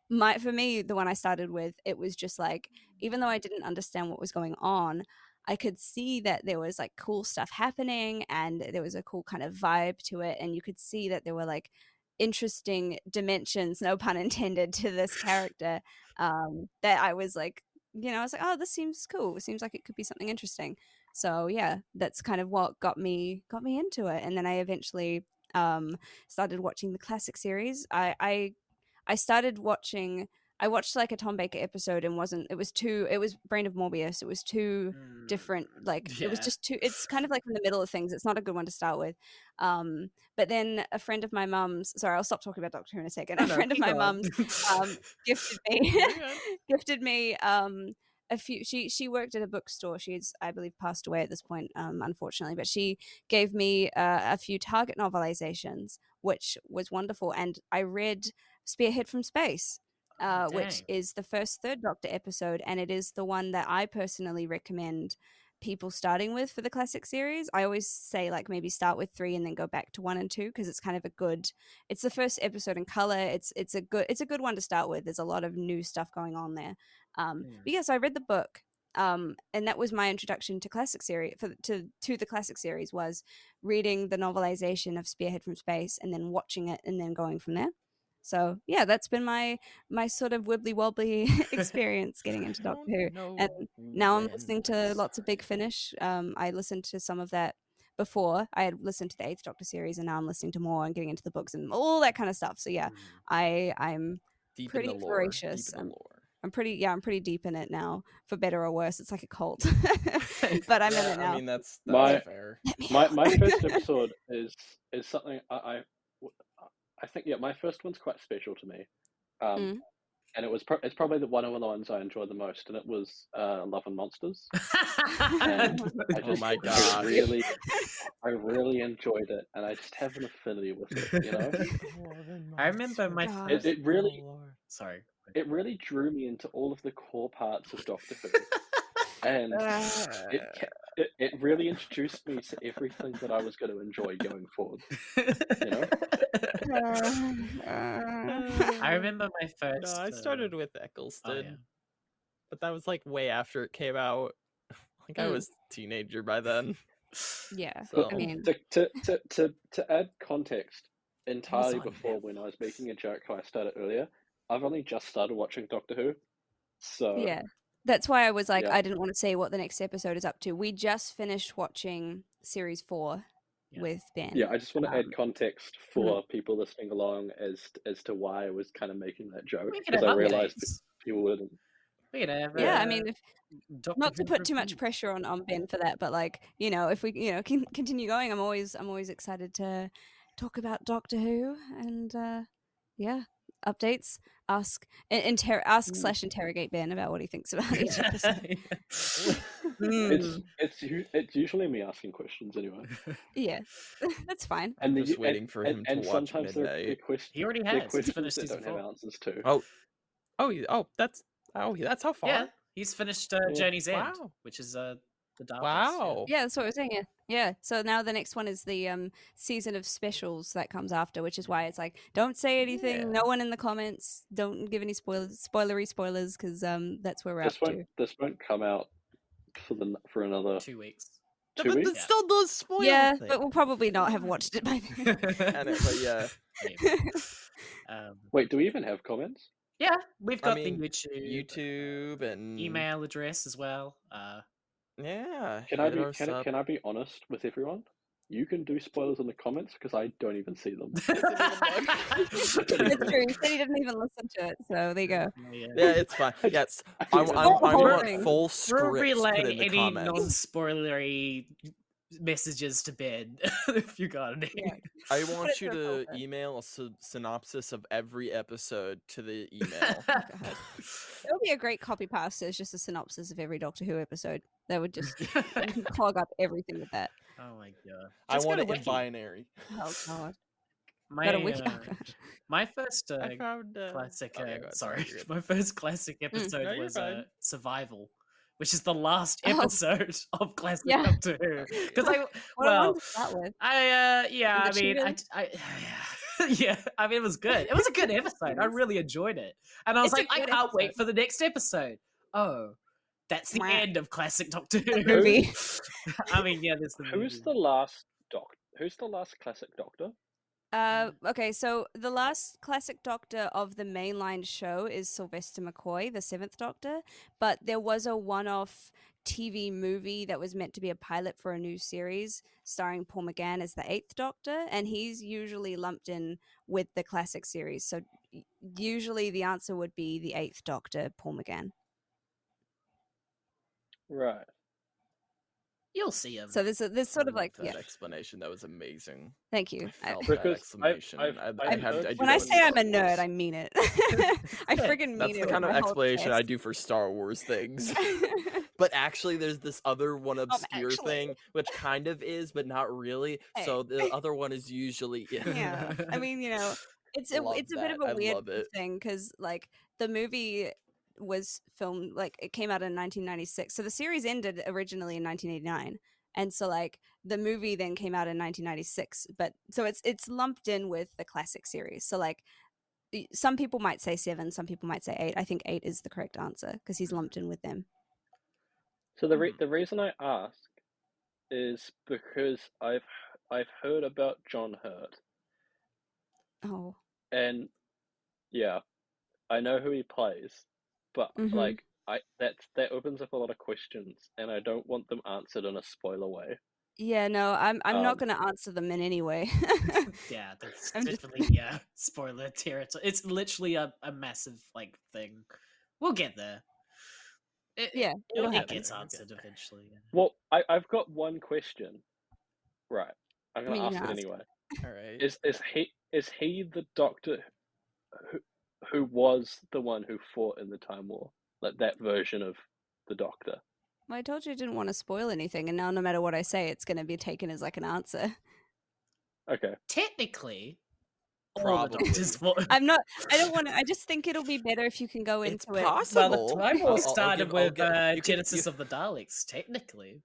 B: my for me the one i started with it was just like even though i didn't understand what was going on i could see that there was like cool stuff happening and there was a cool kind of vibe to it and you could see that there were like interesting dimensions no pun intended to this character um that i was like you know i was like oh this seems cool. It seems like it could be something interesting. So yeah that's kind of what got me got me into it and then i eventually um started watching the classic series. I i i started watching i watched like a tom baker episode and wasn't it was too it was brain of morbius it was too different like it was just too it's kind of like in the middle of things it's not a good one to start with. Um but then a friend of my mum's sorry i'll stop talking about doctor who in a second a
C: no,
B: friend of my mum's um gifted me gifted me um a few she she worked at a bookstore she's i believe passed away at this point um unfortunately but she gave me uh, a few target novelizations which was wonderful and i read spearhead from space uh, which is the first third doctor episode and it is the one that i personally recommend people starting with for the classic series. I always say like maybe start with three and then go back to one and two because it's kind of a good it's the first episode in color. It's it's a good it's a good one to start with. There's a lot of new stuff going on there. Um
C: Yeah.
B: but yes i read the book um and that was my introduction to classic series for to to the classic series was reading the novelization of spearhead from space and then watching it and then going from there so yeah that's been my my sort of wibbly wobbly experience getting into doctor who and now I'm listening to lots of Big Finish. Um, I listened to some of that before. I had listened to the Eighth Doctor series, and now I'm listening to more and getting into the books and all that kind of stuff. So yeah, I I'm
A: deep
B: pretty
A: in the lore,
B: voracious,
A: Deep in the lore.
B: I'm pretty yeah, I'm pretty deep in it now, for better or worse. It's like a cult, but I'm in it now.
A: I mean, that's, that's
D: My-
A: fair.
D: My my first episode is is something I, I I think yeah my first one's quite special to me, um,
B: Mm.
D: and it was pro- it's probably the one of the ones I enjoyed the most, and it was uh, Love and Monsters. And I
A: Oh
D: just
A: my
D: I
A: God.
D: really I really enjoyed it, and I just have an affinity with it. You know,
C: I remember my
B: God.
D: it, it really
C: Sorry.
D: it really drew me into all of the core parts of Doctor Who, and it, ca- it it really introduced me to everything that I was going to enjoy going forward. You know?
C: I remember my
A: No,
C: first.
A: I
C: uh,
A: started with
C: oh,
A: Eccleston,
C: yeah.
A: but that was like way after it came out. Like I
B: Mm.
A: was a teenager by then.
B: Yeah,
A: So
B: I mean,
D: to, to, to, to, to add context entirely
C: on
D: before when I was making a joke how I started earlier, I've only just started watching Doctor Who. So
B: yeah. That's why I was like,
D: Yeah.
B: I didn't want to say what the next episode is up to. We just finished watching series four
C: Yeah.
B: with Ben.
D: yeah, I just want to add
B: Um,
D: context for people listening along as as to why I was kind of making that joke because I realized people wouldn't.
C: We can have.
B: Yeah, I
C: uh,
B: mean, if, not to put too much pressure on, on Ben for that, but like you know, if we you know can continue going, I'm always I'm always excited to talk about Doctor Who and uh yeah, updates. Ask in, inter- ask
D: Mm.
B: slash interrogate Ben about what he thinks about each episode.
D: It's
A: Mm.
D: it's it's usually me asking questions anyway,
B: yeah, that's fine.
D: and the-
A: just
D: and-
A: waiting for him
D: and
A: to watch
D: sometimes they're, they're, quest-
C: he already has. He's
D: questions
C: finished
D: that
C: season
D: don't have answers to.
A: Oh, oh, oh, that's oh, that's how far.
C: Yeah, he's finished uh,
D: Yeah.
C: Journey's End,
A: Wow.
C: which is uh, the Darkness.
A: Wow.
B: Yeah, that's what I was saying. Yeah, yeah. So now the next one is the um season of specials that comes after, which is why it's like, don't say anything.
A: Yeah.
B: No one in the comments. Don't give any spoilers, spoilery spoilers, because um that's where we're
D: this
B: up
D: won't
B: to.
D: this won't come out for the for another
C: Two weeks.
A: But
D: two
A: that
D: weeks.
A: still does spoil.
B: Yeah,
A: things.
B: but we'll probably not have watched it by then.
A: And it- but yeah,
C: um,
D: Wait, do we even have comments?
C: yeah, we've
A: I
C: got
A: mean,
C: the YouTube,
A: YouTube and
C: email address as well. Uh,
A: Yeah,
D: Can I be can, I- can I be honest with everyone? You can do spoilers in the comments because I don't even see them.
B: It's true. He said he didn't even listen to it, so there you go.
C: Oh, yeah.
A: Yeah, it's fine. Yes,
D: I
A: I, I. I want full
C: We'll
A: scripts put in the
C: any
A: comments.
C: non-spoilery messages to Ben if you got any.
B: Yeah.
A: I want you
B: to a
A: to
B: filter.
A: email a sy- synopsis of every episode to the email.
B: It would be a great copy paste. It's just a synopsis of every Doctor Who episode. That would just clog up everything with that.
C: oh my god!
A: I
C: Just go
A: want
C: to
A: it in binary.
B: Oh god.
C: My,
B: Got a wiki.
C: uh,
B: Oh,
C: my first uh,
A: found uh,
C: classic.
A: oh,
C: Uh,
A: yeah, go ahead,
C: sorry, my first classic episode
A: No,
C: was uh. Survival, which is the last
B: Oh.
C: episode of classic
B: Yeah.
C: Doctor Who. Because I, well,
B: one to start with?
C: I, uh, yeah, I mean, I? I, yeah, I mean, it was good. It was a good episode. I really enjoyed it, and I was
B: It's
C: like, I can't wait for the next episode. Oh. That's the
B: Mwah.
C: end of classic Doctor Who.
B: Movie.
C: I mean, yeah, there's the
D: Who's the last Doctor? Who's the last classic Doctor?
B: Uh, okay, so the last classic Doctor of the mainline show is Sylvester McCoy, the seventh Doctor, but there was a one-off TV movie that was meant to be a pilot for a new series starring Paul McGann as the eighth Doctor, and he's usually lumped in with the classic series. So usually the answer would be the eighth Doctor, Paul McGann.
D: Right.
C: You'll see him.
B: So there's a, there's sort of
A: mm,
B: like
A: that
B: yeah,
A: explanation. That was amazing.
B: thank you.
A: I
B: I-
A: felt
D: Because
A: that
D: I've- I've-
A: I, I
D: I've
A: have, I
B: when I say I'm a nerd,
A: Wars.
B: I mean it. I
C: Yeah,
B: friggin' mean
A: That's
B: it.
A: the kind of explanation I do for Star Wars things. But actually, there's this other one um, obscure
B: actually.
A: thing, which kind of is, but not really. So the other one is usually
B: yeah i mean you know it's a
A: Love
B: it's a bit of a
A: I
B: weird thing because like the movie was filmed like it came out in 1996 so the series ended originally in 1989 and so like the movie then came out in 1996 but so it's it's lumped in with the classic series so like some people might say seven some people might say eight i think eight is the correct answer because he's lumped in with them.
D: So the re-
A: Hmm.
D: the reason I ask is because I've I've heard about John Hurt,
B: oh.
D: And yeah, I know who he plays, but
B: Mhm.
D: like I that's that opens up a lot of questions, and I don't want them answered in a spoiler way.
B: yeah no i'm i'm not
D: Um,
B: going to answer them in any way
C: yeah, that's
B: I'm just-
C: definitely yeah. Spoiler territory. It's literally a, a massive like thing. We'll get there. It,
B: Yeah,
C: it,
B: it'll
C: it
B: happen.
C: gets answered
A: get there.
C: eventually. yeah.
D: Well, I, I've got one question. Right. I'm gonna
B: mean, you
D: ask it anyway.
A: All right.
D: Is is he is he the doctor who who was the one who fought in the Time War? Like that version of the Doctor.
B: Well, I told you I didn't want to spoil anything, and now no matter what I say, it's going to be taken as like an answer.
D: Okay.
C: Technically, all the
A: Probably.
C: doctors fought.
B: I'm not. I don't want to. I just think it'll be better if you can go
A: It's
B: into it.
A: possible.
C: Well, the Time
A: I'll-
C: War
A: I'll- I'll
C: started
A: give-
C: with uh,
A: you can-
C: Genesis
A: you-
C: of the Daleks. Technically,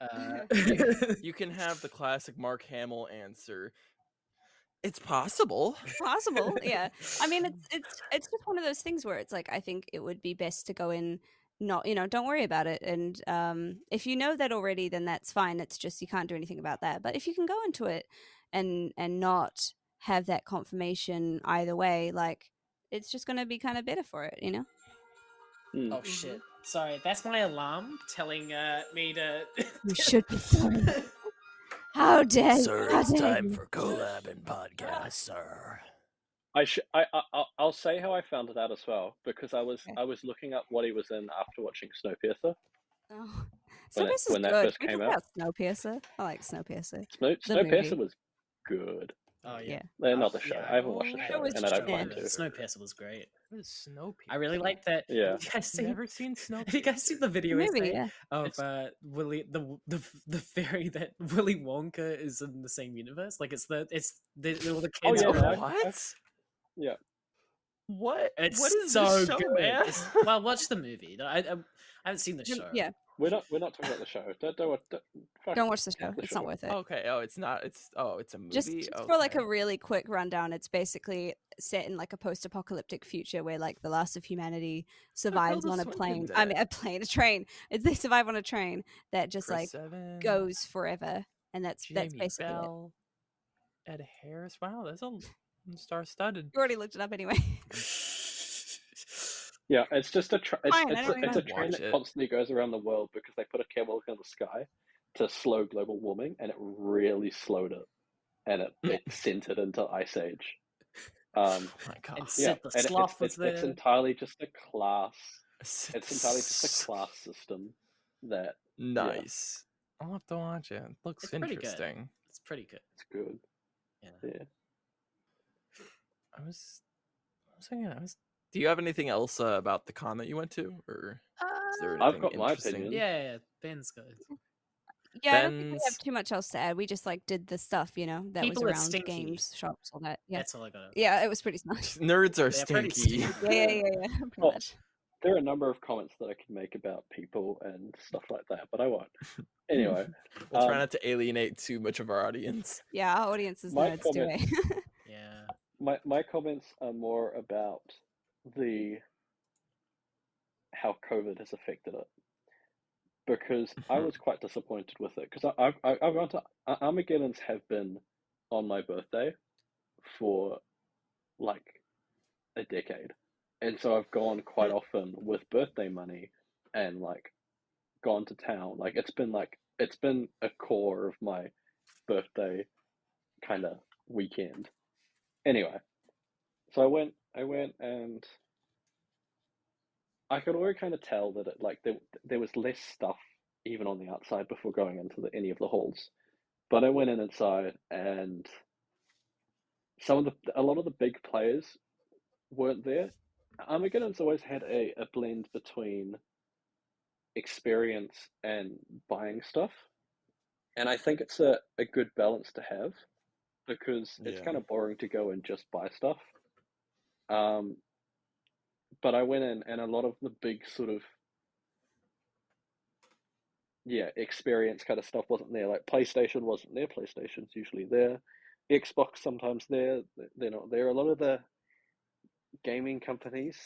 C: uh,
A: You can have the classic Mark Hamill answer. It's possible.
B: possible yeah i mean it's it's it's just one of those things where it's like i think it would be best to go in not you know don't worry about it and um if you know that already then that's fine it's just you can't do anything about that but if you can go into it and and not have that confirmation either way like it's just going to be kind of better for it you know
D: Hmm.
C: oh shit! Sorry, that's my alarm telling uh, me to.
B: You should be sorry. how dare you how dare time you.
A: For collab and podcast, sir.
D: I should. I, I. I'll- I'll say how I found it out as well because I was.
B: Okay.
D: I was looking up what he was in after watching Snowpiercer.
B: oh.
D: When it-
B: Snowpiercer's
D: when that
B: good.
D: first
B: we
D: came out.
B: about Snowpiercer. I like Snowpiercer.
D: Snow,
B: The
D: Snowpiercer
B: movie.
D: was good.
C: Oh
B: Yeah.
D: Eh,
C: Uh,
D: not the show.
C: yeah.
D: I haven't watched the
A: Oh,
D: show,
B: was
D: and I don't plan to.
C: Snowpiercer was great.
A: Snowpiercer?
C: I really like that.
D: Yeah.
C: You guys seen?
A: Never seen Snowpiercer.
C: Have you guys seen the video
B: Maybe, yeah.
C: of
A: It's-
C: uh, Willy the the the theory that Willy Wonka is in the same universe? Like it's the it's the all the
D: Oh,
C: kids.
D: yeah,
C: are-
D: no, I-
A: What?
D: Yeah.
A: What?
C: It's
A: what is
C: so
A: this show,
C: good.
A: man?
C: Well, watch the movie. I, I, I haven't seen the show.
B: Yeah,
D: We're not. We're not talking about the show. Don't. Don't. don't,
B: don't watch the show.
D: the
B: It's not worth it.
A: okay. Oh, it's not. It's oh, it's a movie.
B: just, just for like a really quick rundown, it's basically set in like a post-apocalyptic future where like the last of humanity survives on a plane. I mean, a plane, a train. It's- They survive on a train that just like
A: Chris Evans,
B: goes forever, and that's that's
A: Jamie
B: basically it.
A: Bell, Ed Harris. Wow, that's a star-studded.
B: You already looked it up anyway.
D: Yeah, it's just a. Tra- it's
B: Fine,
D: it's, a, it's a train that
A: it.
D: constantly goes around the world because they put a chemical in the sky to slow global warming, and it really slowed it, and it, it sent it into ice age. Um,
A: Oh my god.
C: And
D: yeah, and it- it's, it's, it's entirely just a class.
A: It's
D: It's entirely just a class system that
A: Nice. I'll have to watch it. It looks
C: It's pretty
A: interesting.
C: It's pretty good.
D: it's good.
C: Yeah.
D: Yeah.
A: I was, I was thinking. I was. Do you have anything else uh, about the con that you went to, or is there
D: I've
A: anything
D: got my
A: interesting?
D: opinion.
C: Yeah, yeah, yeah, Ben's good.
B: yeah, I don't think we have too much else to add. We just like did the stuff, you know, that
C: People
B: was around
C: stinky.
B: games, shops, all that. Yeah,
C: That's all I got.
B: yeah, it was pretty smart.
A: Nerds are
C: They're pretty
A: stinky.
C: stupid.
B: yeah, yeah, yeah, yeah, pretty
D: Oh.
B: much.
D: There are a number of comments that I can make about people and stuff like that, but I won't. Anyway,
A: We'll try
D: um,
A: not to alienate too much of our audience.
B: Yeah, our audience is
D: My
B: nerds too.
D: comment-
B: eh?
C: Yeah.
D: my my comments are more about the how COVID has affected it because I
A: Mhm.
D: was quite disappointed with it because I've I've I've gone to Ar- Armageddon's have been on my birthday for like a decade, and so I've gone quite often with birthday money and like gone to town. Like it's been like it's been a core of my birthday kind of weekend. Anyway, so I went, I went, and I could already kind of tell that it like there there was less stuff even on the outside before going into the, any of the halls. But I went in inside, and some of the a lot of the big players weren't there. Armageddon's always had a, a blend between experience and buying stuff, and I think it's a, a good balance to have because it's
A: Yeah.
D: kind of boring to go and just buy stuff. Um, but I went in, and a lot of the big sort of yeah experience kind of stuff wasn't there. Like PlayStation wasn't there. PlayStation's usually there. Xbox sometimes there. They're not there. A lot of the gaming companies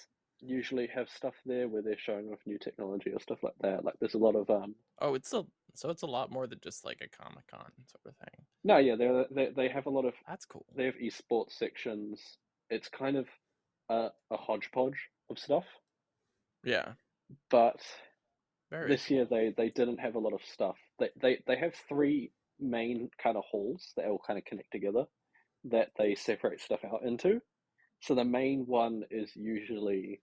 D: usually have stuff there where they're showing off new technology or stuff like that. Like there's a lot of um.
A: Oh, it's a so it's a lot more than just like a Comic Con sort of thing.
D: No, yeah, they they they have a lot of
A: That's cool.
D: they have esports sections. It's kind of a, a hodgepodge of stuff,
A: Yeah,
D: but
A: very.
D: this year they they didn't have a lot of stuff. They they they have three main kind of halls that all kind of connect together that they separate stuff out into. So the main one is usually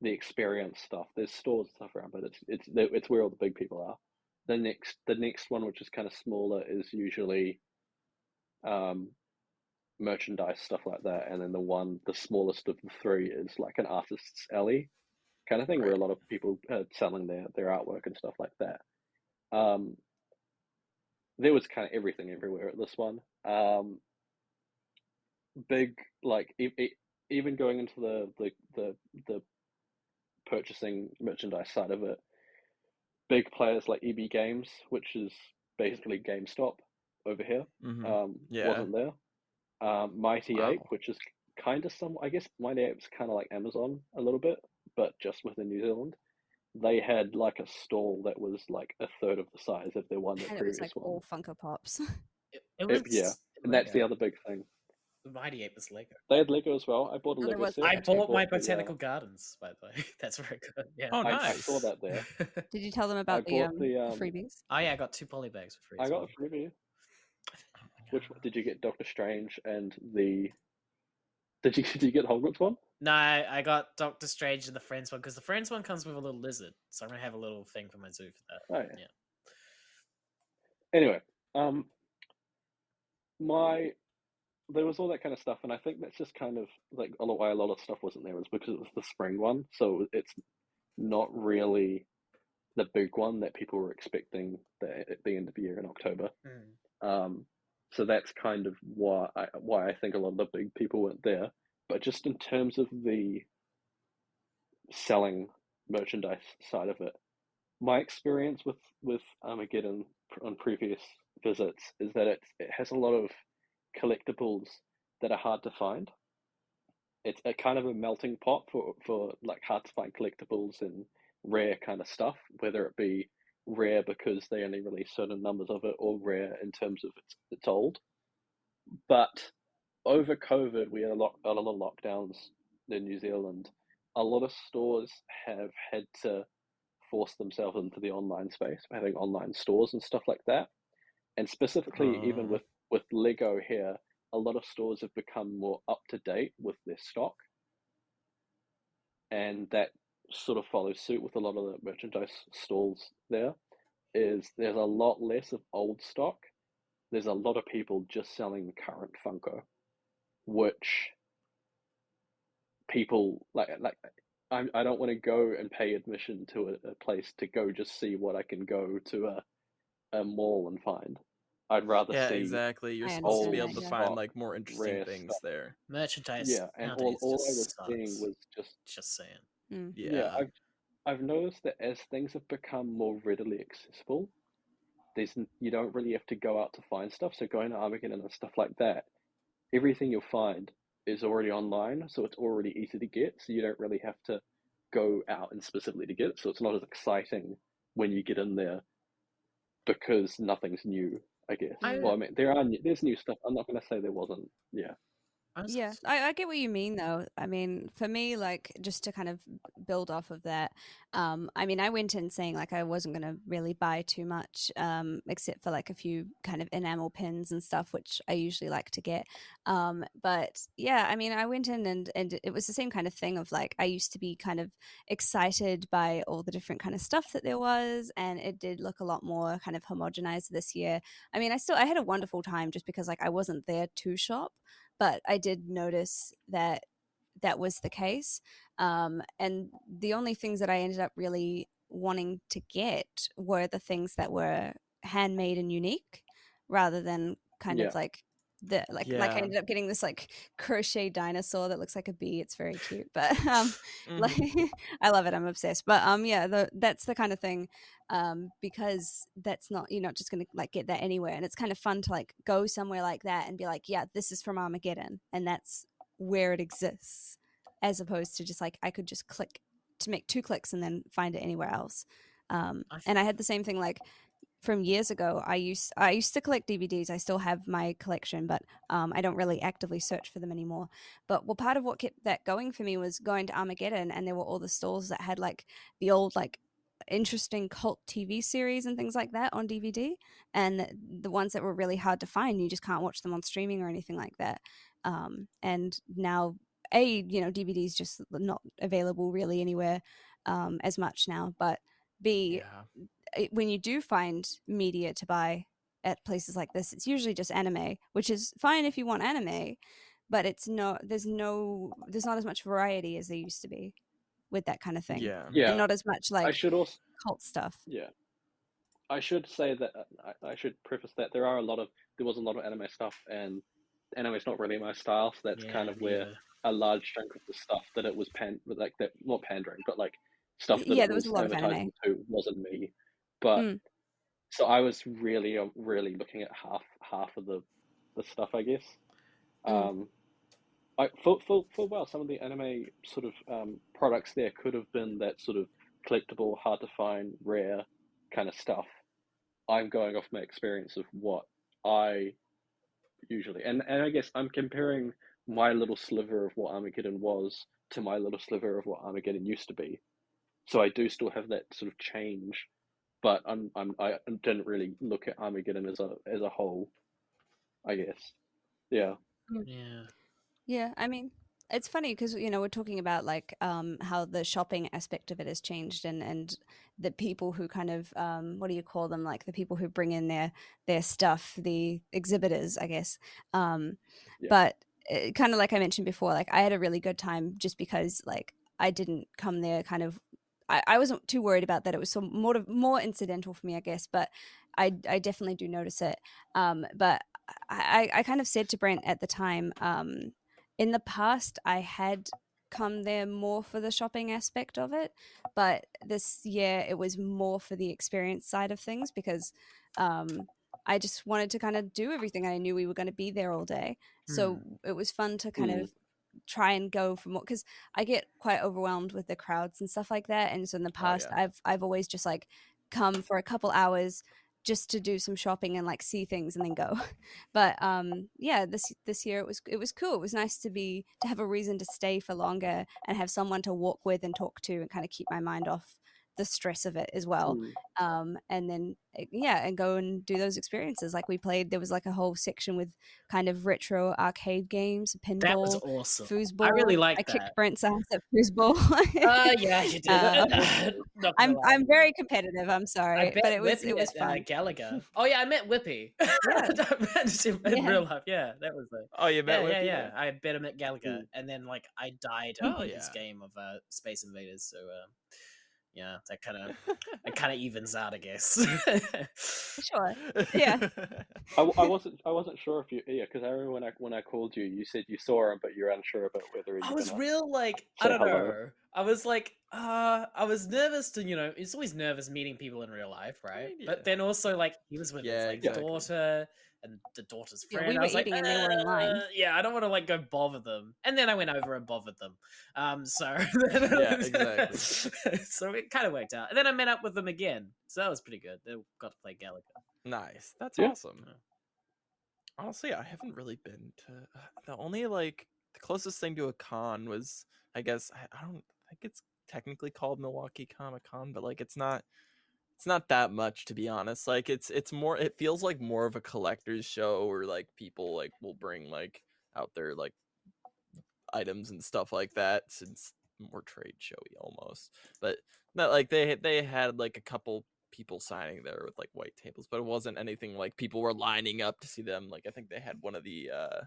D: the experience stuff. There's stores and stuff around, but it's it's it's where all the big people are. The next the next one, which is kind of smaller, is usually um, merchandise stuff like that, and then the one the smallest of the three is like an artist's alley kind of thing, where a lot of people are selling their their artwork and stuff like that. Um, there was kind of everything everywhere at this one. Um, big like e- e- even going into the the the the purchasing merchandise side of it, big players like EB Games, which is basically GameStop over here,
A: Mhm.
D: um,
A: Yeah.
D: wasn't there. Um, Mighty
A: Wow.
D: Ape, which is kind of some, I guess Mighty Ape's kind of like Amazon a little bit, but just within New Zealand. They had like a stall that was like a third of the size of their one, the
B: and it was like
D: one.
B: all Funko Pops.
C: It, it was
D: It- yeah, and that's the other big thing.
C: Mighty Ape was Lego.
D: They had Lego as well. I bought a Lego
B: was
D: set.
C: I bought my
D: the,
C: botanical gardens, by the way. That's very good. Yeah.
A: Oh,
D: I, I saw that there.
B: Did you tell them about the, um,
D: the,
B: the
D: um,
B: freebies?
C: oh yeah, I got two poly bags for free.
D: I got
C: well.
D: a freebie. Which
C: God.
D: did you get? Doctor Strange and the. Did you did you get Hogwarts one?
C: No, I I got Doctor Strange and the Friends one because the Friends one comes with a little lizard, so I'm gonna have a little thing for my zoo for that.
D: Oh yeah.
C: Yeah.
D: Anyway, um, my there was all that kind of stuff, and I think that's just kind of like a lot why a lot of stuff wasn't there was because it was the spring one, so it's not really the big one that people were expecting the, at the end of the year in October.
C: Mm.
D: Um, so that's kind of why I, why I think a lot of the big people weren't there. But just in terms of the selling merchandise side of it, my experience with with Armageddon on previous visits is that it it has a lot of collectibles that are hard to find. It's a kind of a melting pot for for like hard to find collectibles and rare kind of stuff, whether it be rare because they only release certain numbers of it, or rare in terms of it's it's old. But over COVID, we had a lot a lot of lockdowns in New Zealand. A lot of stores have had to force themselves into the online space, having online stores and stuff like that. And specifically, even
A: Ah.
D: with with Lego here, a lot of stores have become more up to date with their stock, and that sort of follows suit with a lot of the merchandise stalls there is there's a lot less of old stock. There's a lot of people just selling current Funko, which people like like I I don't want to go and pay admission to a, a place to go just see what I can go to a a mall and find. I'd rather
A: Yeah,
D: see
A: exactly. You're supposed to be able to
B: yeah.
A: find like more interesting things
D: stuff.
A: there.
C: Merchandise.
D: yeah, and all, all I
C: just
D: was seeing was just
C: Just saying.
B: Mm.
A: Yeah.
D: yeah, I've I've noticed that as things have become more readily accessible, there's you don't really have to go out to find stuff. So going to Armageddon and stuff like that, everything you'll find is already online, so it's already easy to get. So you don't really have to go out and specifically to get it. So it's not as exciting when you get in there because nothing's new. I guess.
C: I-
D: well, I mean, there are there's new stuff. I'm not going to say there wasn't. Yeah.
C: I was-
B: Yeah, I, I get what you mean though. I mean, for me, like just to kind of build off of that, um, I mean, I went in saying like I wasn't gonna really buy too much, um, except for like a few kind of enamel pins and stuff, which I usually like to get. Um, but yeah, I mean, I went in and and it was the same kind of thing of like I used to be kind of excited by all the different kind of stuff that there was, and it did look a lot more kind of homogenized this year. I mean, I still I had a wonderful time just because like I wasn't there to shop but I did notice that that was the case. Um, and the only things that I ended up really wanting to get were the things that were handmade and unique rather than kind
D: Yeah.
B: of like the like like I ended up getting this like crochet dinosaur that looks like a bee. It's very cute, but um,
A: Mhm.
B: like I love it. I'm obsessed. But um, yeah, the, that's the kind of thing. Um, because that's not you're not just gonna like get that anywhere, and it's kind of fun to like go somewhere like that and be like, yeah, this is from Armageddon, and that's where it exists, as opposed to just like I could just click to make two clicks and then find it anywhere else. Um,
C: I
B: and I had the same thing like from years ago. I used I used to collect DVDs. I still have my collection, but um, I don't really actively search for them anymore. But well, part of what kept that going for me was going to Armageddon, and there were all the stalls that had like the old like interesting cult TV series and things like that on DVD, and the ones that were really hard to find. You just can't watch them on streaming or anything like that. Um, and now a you know DVDs just not available really anywhere um, as much now, but b
A: yeah.
B: It- when you do find media to buy at places like this, it's usually just anime, which is fine if you want anime, but it's no there's no there's not as much variety as there used to be with that kind of thing.
A: Yeah.
D: Yeah,
B: And not as much like
D: I
B: like
D: should also
B: cult stuff.
D: Yeah. I should say that uh, I, I should preface that there are a lot of there was a lot of anime stuff and anime is not really my style, so that's kind of where
C: neither.
D: a large chunk of the stuff that it was pan like that not pandering, but like stuff that
B: Yeah,
D: it
B: there was
D: was
B: a lot of anime.
D: advertising to wasn't me. But
B: Mm.
D: so I was really uh, really looking at half half of the the stuff I guess.
B: Mm.
D: Um I for for for well some of the anime sort of um products there could have been that sort of collectible, hard to find, rare kind of stuff. I'm going off my experience of what I usually and and I guess I'm comparing my little sliver of what Armageddon was to my little sliver of what Armageddon used to be. So I do still have that sort of change, but I'm I'm I didn't really look at Armageddon as a as a whole. I guess, yeah.
C: Yeah.
B: Yeah, I mean, it's funny because you know we're talking about like um, how the shopping aspect of it has changed, and and the people who kind of um, what do you call them? Like the people who bring in their their stuff, the exhibitors, I guess. Um,
D: Yeah.
B: But uh, kind of like I mentioned before, like I had a really good time just because like I didn't come there kind of. I, I wasn't too worried about that. It was so more of, more incidental for me, I guess. But I I definitely do notice it. Um, but I, I kind of said to Brent at the time, um, in the past I had come there more for the shopping aspect of it, but this year it was more for the experience side of things because um, I just wanted to kind of do everything. I knew we were going to be there all day, so it was fun to kind
D: Mm.
B: of try and go from what because I get quite overwhelmed with the crowds and stuff like that. And so in the past,
A: yeah.
B: I've I've always just like come for a couple hours just to do some shopping and like see things and then go. But um yeah, this this year it was it was cool. It was nice to be to have a reason to stay for longer and have someone to walk with and talk to and kind of keep my mind off the stress of it as well
D: Mm.
B: um, and then uh, yeah, and go and do those experiences. Like we played, there was like a whole section with kind of retro arcade games, pinball,
C: That was awesome.
B: foosball.
C: I really like
B: I
C: liked
B: kicked. Brent's ass at foosball.
C: Uh, yeah, you did.
B: Uh, I'm
C: lie.
B: I'm very competitive. I'm sorry, but it was
C: Whippy
B: it was
C: at, uh,
B: fun.
C: Galaga. Oh yeah, I met Whippy. I met him in
B: Yeah.
C: real life. Yeah, that was it.
A: Oh, you met
C: Yeah,
A: with
C: yeah,
A: people?
C: yeah. I bet him at Galaga,
D: Mm.
C: and then like I died
A: Oh,
C: in this game of uh, Space Invaders. So uh, yeah, that kind of it kind of evens out, I guess.
B: Sure. Yeah.
D: I wasn't I wasn't sure if you yeah because I remember when I when I called you you said you saw him but you're unsure about whether you
C: I was real like I don't
D: hello.
C: know. I was like uh I was nervous to you know it's always nervous meeting people in real life, right?
A: yeah.
C: But then also like he was with
A: Yeah,
C: his like
A: exactly.
C: daughter and the daughter's friend.
B: Yeah, we
C: friend. I
B: were
C: was like,
B: and they were in line.
C: "Uh, Yeah, I don't want to like go bother them. And then I went over and bothered them. Um, so
A: Yeah, exactly.
C: so it kind of worked out. And then I met up with them again, so that was pretty good. They got to play Galaga.
A: Nice. That's
D: Yeah.
A: awesome. Honestly, I haven't really been to uh, the only like the closest thing to a con was I guess I, I don't think it's technically called Milwaukee Comic Con, but like it's not it's not that much to be honest. Like it's it's more it feels like more of a collector's show where like people like will bring like out their like items and stuff like that since more trade showy almost. But not like they they had like a couple people signing there with like white tables, but it wasn't anything like people were lining up to see them. Like I think they had one of the uh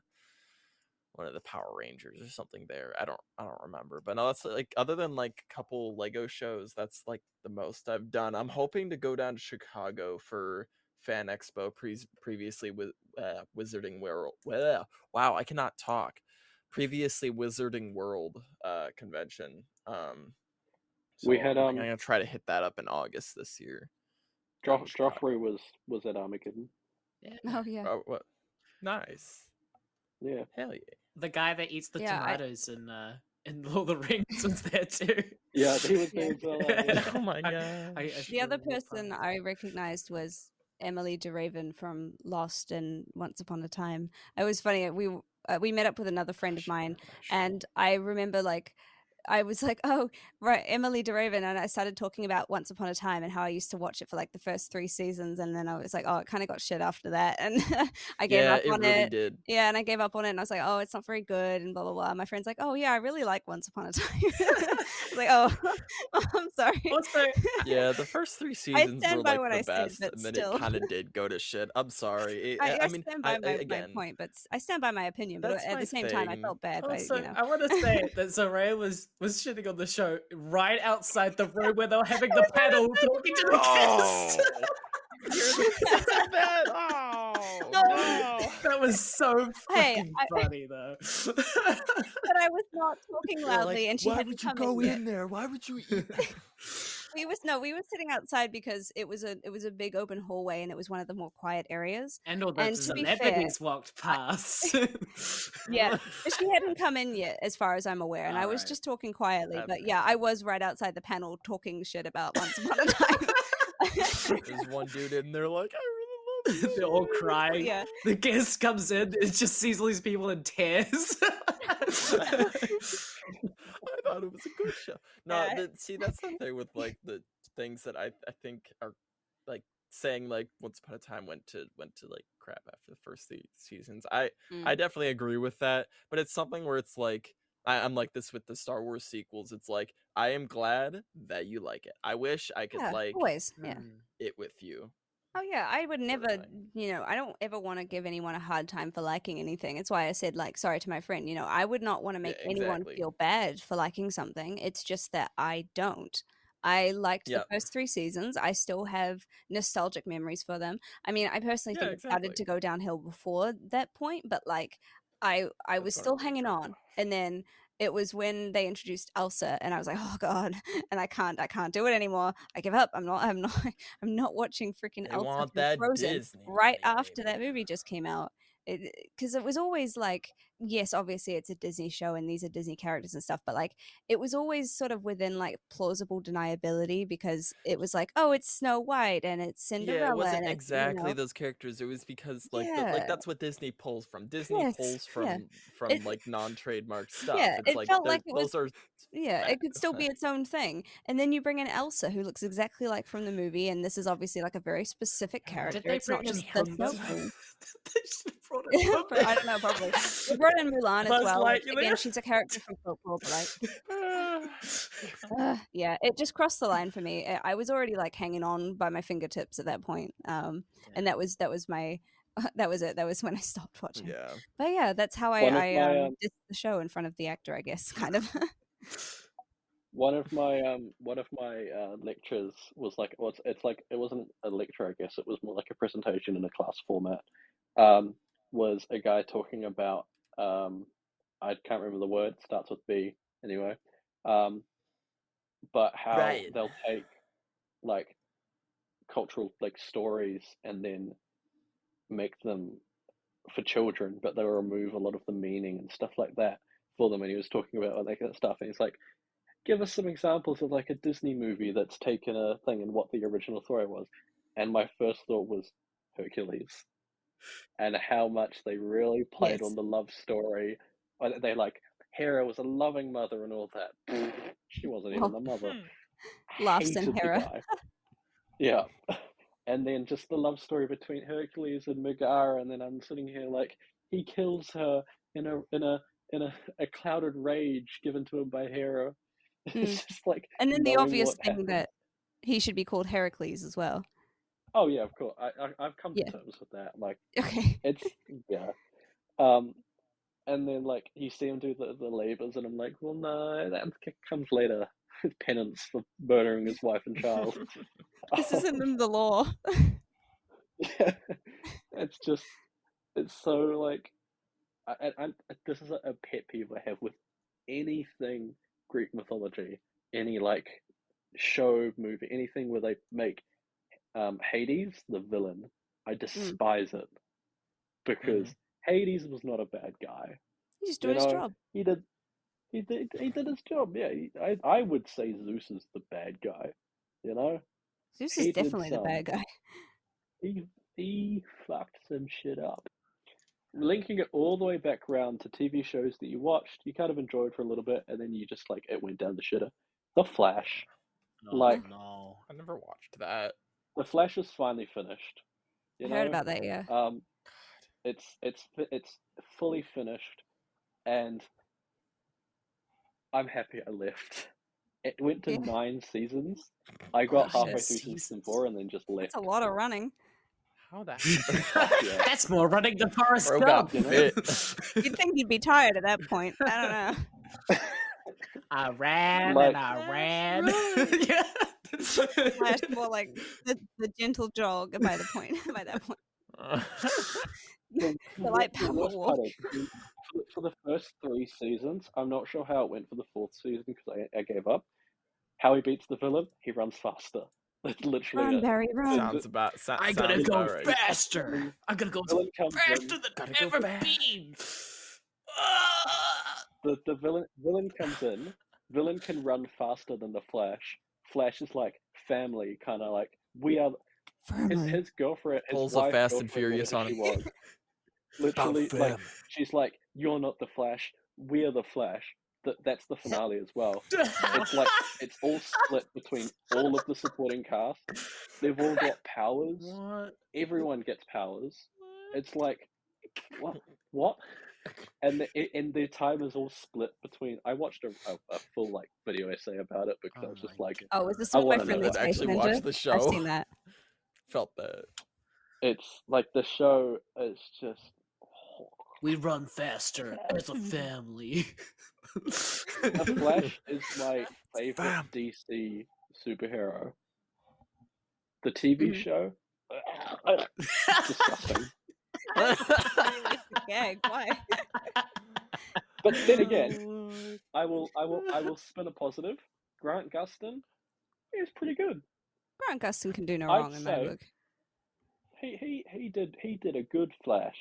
A: one of the Power Rangers or something there. I don't I don't remember. But no, that's like other than like a couple Lego shows, that's like the most I've done. I'm hoping to go down to Chicago for Fan Expo pre- previously with uh, Wizarding World. Well, wow, I cannot talk. Previously Wizarding World uh convention. Um
D: We
A: so
D: had,
A: I'm
D: um,
A: gonna try to hit that up in August this year.
D: Jo-
A: in
D: Joffrey was was at Armageddon
C: Yeah.
B: Oh yeah.
A: Oh, what? Nice.
D: yeah
A: Hell yeah.
C: The guy that eats the
B: Yeah, I-
C: tomatoes in uh in Lord of the Rings was there too.
D: yeah he was there yeah.
A: Oh my god.
C: I- I should
B: The other person
C: fun.
B: I recognized was Emilie de Ravin from Lost and Once Upon a Time. It was funny. We uh, we met up with another friend of mine, and I remember like I was like, oh, right, Emilie de Ravin, and I started talking about Once Upon a Time and how I used to watch it for like the first three seasons, and then I was like, oh, it kind of got shit after that, and I gave
A: yeah,
B: up
A: it
B: on
A: really
B: it.
A: did.
B: Yeah, and I gave up on it, and I was like, oh, it's not very good, and blah blah blah. My friend's like, oh yeah, I really like Once Upon a Time. Like, oh, I'm sorry.
C: Also,
A: Yeah, the first three seasons
B: stand
A: were
B: by
A: like
B: what
A: the
B: I said,
A: best,
B: but
A: and then
B: still.
A: it kind of did go to shit. I'm sorry. It-
B: I,
A: I,
B: I
A: mean,
B: stand
A: I,
B: by my,
A: I-
B: my
A: again,
B: point, but I stand by my opinion. But at the same time, I felt bad. By,
C: also
B: you know.
C: I want to say that Xhoreya was was shitting on the show right outside the room where they were having the panel talking to the
A: Oh.
C: guests.
A: Bad. Oh no.
C: That was so
B: Hey,
C: fucking
B: I-
C: funny though.
B: but I was not talking loudly,
A: like,
B: and she
A: Why would you go
B: in
A: there? Why would you eat?
B: We was no, we were sitting outside because it was a it was a big open hallway, and it was one of the more quiet areas.
C: and all the
B: And to be
C: celebrities walked past.
B: Yeah, But she hadn't come in yet, as far as I'm aware, and I was
C: Alright.
B: just talking quietly. But yeah, I was right outside the panel talking shit about Once Upon a Time.
A: There's one dude in there like, I really love
C: They're all
A: this
C: crying.
B: yeah,
C: The guest comes in, it just sees all these people in tears.
A: Thought it was a good show. No,
B: Yeah.
A: the, see, that's the thing with like the things that I I think are like saying like Once Upon a Time went to went to like crap after the first three seasons. I
B: Mm.
A: I definitely agree with that, but it's something where it's like I, I'm like this with the Star Wars sequels. It's like I am glad that you like it. I wish I could
B: yeah,
A: like
B: always, yeah.
C: Mm.
A: it with you.
B: Oh yeah, I would never, you know, I don't ever want to give anyone a hard time for liking anything. It's why I said like sorry to my friend, you know, I would not want to
A: Yeah,
B: make anyone feel bad for liking something. It's just that I don't. I liked
A: Yep.
B: the first 3 seasons. I still have nostalgic memories for them. I mean, I personally
A: Yeah,
B: think it started to go downhill before that point, but like I I was still hanging on. And then it was when they introduced Elsa and I was like, "Oh god." And I can't I can't do it anymore. I give up. I'm not I'm not I'm not watching freaking Elsa
A: that
B: Frozen
A: Disney
B: right
A: money,
B: after that movie just came out because it, was always like yes obviously it's a disney show and these are disney characters and stuff but like it was always sort of within like plausible deniability because it was like oh it's snow white and it's cinderella
A: Yeah, it wasn't
B: it's, you
A: exactly
B: know-
A: those characters. It was because like the, like that's what Disney pulls from. Disney
B: Yes,
A: pulls from
B: yeah.
A: from
B: It-
A: like non-trademark stuff.
B: Yeah,
A: it's
B: it
A: like
B: felt like it was-
A: are
B: yeah it could still be its own thing and then you bring in elsa who looks exactly like from the movie and this is obviously like a very specific character
C: Did they
B: it's not
C: bring in
B: just the snow
C: Pumbaa?
B: queen
C: they should brought in
B: I don't know, probably. Brought in Mulan as well. which, again, she's a character from folklore, but like, uh, yeah, it just crossed the line for me. I- I was already like hanging on by my fingertips at that point, um, and that was that was my that was it. That was when I stopped watching.
A: yeah.
B: But yeah, that's how I,
D: One of
B: I
D: my,
B: um,
D: um,
B: did the show in front of the actor, I guess, kind of.
D: One of my um one of my uh, lectures was like well, it's, it's like it wasn't a lecture I guess it was more like a presentation in a class format. Um, was a guy talking about um I can't remember the word starts with B anyway. Um, but how
A: Right.
D: they'll take like cultural like stories and then make them for children, but they'll remove a lot of the meaning and stuff like that for them. And he was talking about like that stuff, and he's like, "Give us some examples of like a Disney movie that's taken a thing and what the original story was." And my first thought was Hercules, and how much they really played
B: Yes.
D: on the love story. Uh, They like Hera was a loving mother and all that. She wasn't even
B: Oh.
D: the mother
B: Laughs in Hera.
D: Yeah. And then just the love story between Hercules and Megara, and then I'm sitting here like he kills her in a in a in a, a clouded rage given to him by Hera. It's just like
B: and then the obvious thing
D: happened.
B: that he should be called Heracles as well.
D: Oh yeah, of course. I, I I've come
B: Yeah.
D: to terms with that. Like
B: Okay.
D: it's yeah. Um and then like you see him do the, the labors and I'm like, well no, that comes later. His penance for murdering his wife and child.
B: this isn't in the law.
D: Yeah, it's just it's so like I, I, I this is a, a pet peeve I have with anything Greek mythology, any like show movie, anything where they make um, Hades the villain. I despise it because Hades was not a bad guy.
B: He's just
D: You
B: doing his
D: know,
B: job.
D: He did. He did. He did his job. Yeah. He, I. I would say Zeus is the bad guy. You know.
B: Zeus
D: he
B: is
D: did
B: definitely the bad guy.
D: he he fucked some shit up. linking it all the way back around to TV shows that you watched, you kind of enjoyed for a little bit, and then you just like it went down the shitter. The Flash.
C: Oh,
D: Like-
C: no.
A: I never watched that.
D: The Flash is finally finished. You
B: I
D: know?
B: heard about that. Yeah.
D: Um, it's it's it's fully finished, and I'm happy I left. It went to
B: Yeah.
D: nine seasons. I got
B: Oh,
D: halfway
B: shit.
D: through season four and then just left.
B: That's a lot of running.
A: How that?
D: Yeah.
C: That's more running than Forrest
A: Bro
C: Gump.
D: You know?
B: you'd think you'd be tired at that point. I don't know.
C: I ran
D: Like-
C: and I ran.
B: run.
C: Yeah.
B: Flash more like the, the gentle jog by the point. By that point,
D: The,
B: The light power
D: worst
B: walk.
D: part for the- first three seasons, I'm not sure how it went for the fourth season because I, I gave up. How he beats the villain, he runs faster. That's literally
B: run,
D: it.
B: Barry, run.
A: sounds about. So,
C: I gotta go
A: about right.
C: faster. I gotta go
D: Villain comes
C: faster
D: in,
C: than
A: Gotta
C: I've
A: go
C: ever
A: fast.
C: been.
D: The, the villain villain comes in. Villain can run faster than the Flash. Flash is like family, kind of like we are. His, his girlfriend, his
A: Pulls a Fast and Furious on
D: she
A: him.
D: was, Literally, like she's like, "You're not the Flash. We're the Flash." That that's the finale as well. It's like it's all split between all of the supporting cast. They've all got powers.
C: what?
D: Everyone gets powers. It's like what? What? And the, and their time is all split between. I watched a, a, a full like video essay about it because I
C: Oh
D: was just
C: my
D: like,
B: Oh, is this
D: I
B: one by
D: wanna
B: Friendly
A: I
B: Space
A: actually
B: Ninja?
A: watched the show.
B: I've seen that.
A: Felt that.
D: it's like the show is just.
C: We run faster as a family.
D: The Flash is my favorite
A: Bam.
D: DC superhero. The TV
B: Mhm.
D: show, disgusting.
B: Gag. Why?
D: But then again, I will, I will, I will spin a positive. Grant Gustin is pretty good.
B: Grant Gustin can do no
D: I'd
B: wrong in my
D: say-
B: book.
D: He, he, he did, he did a good Flash.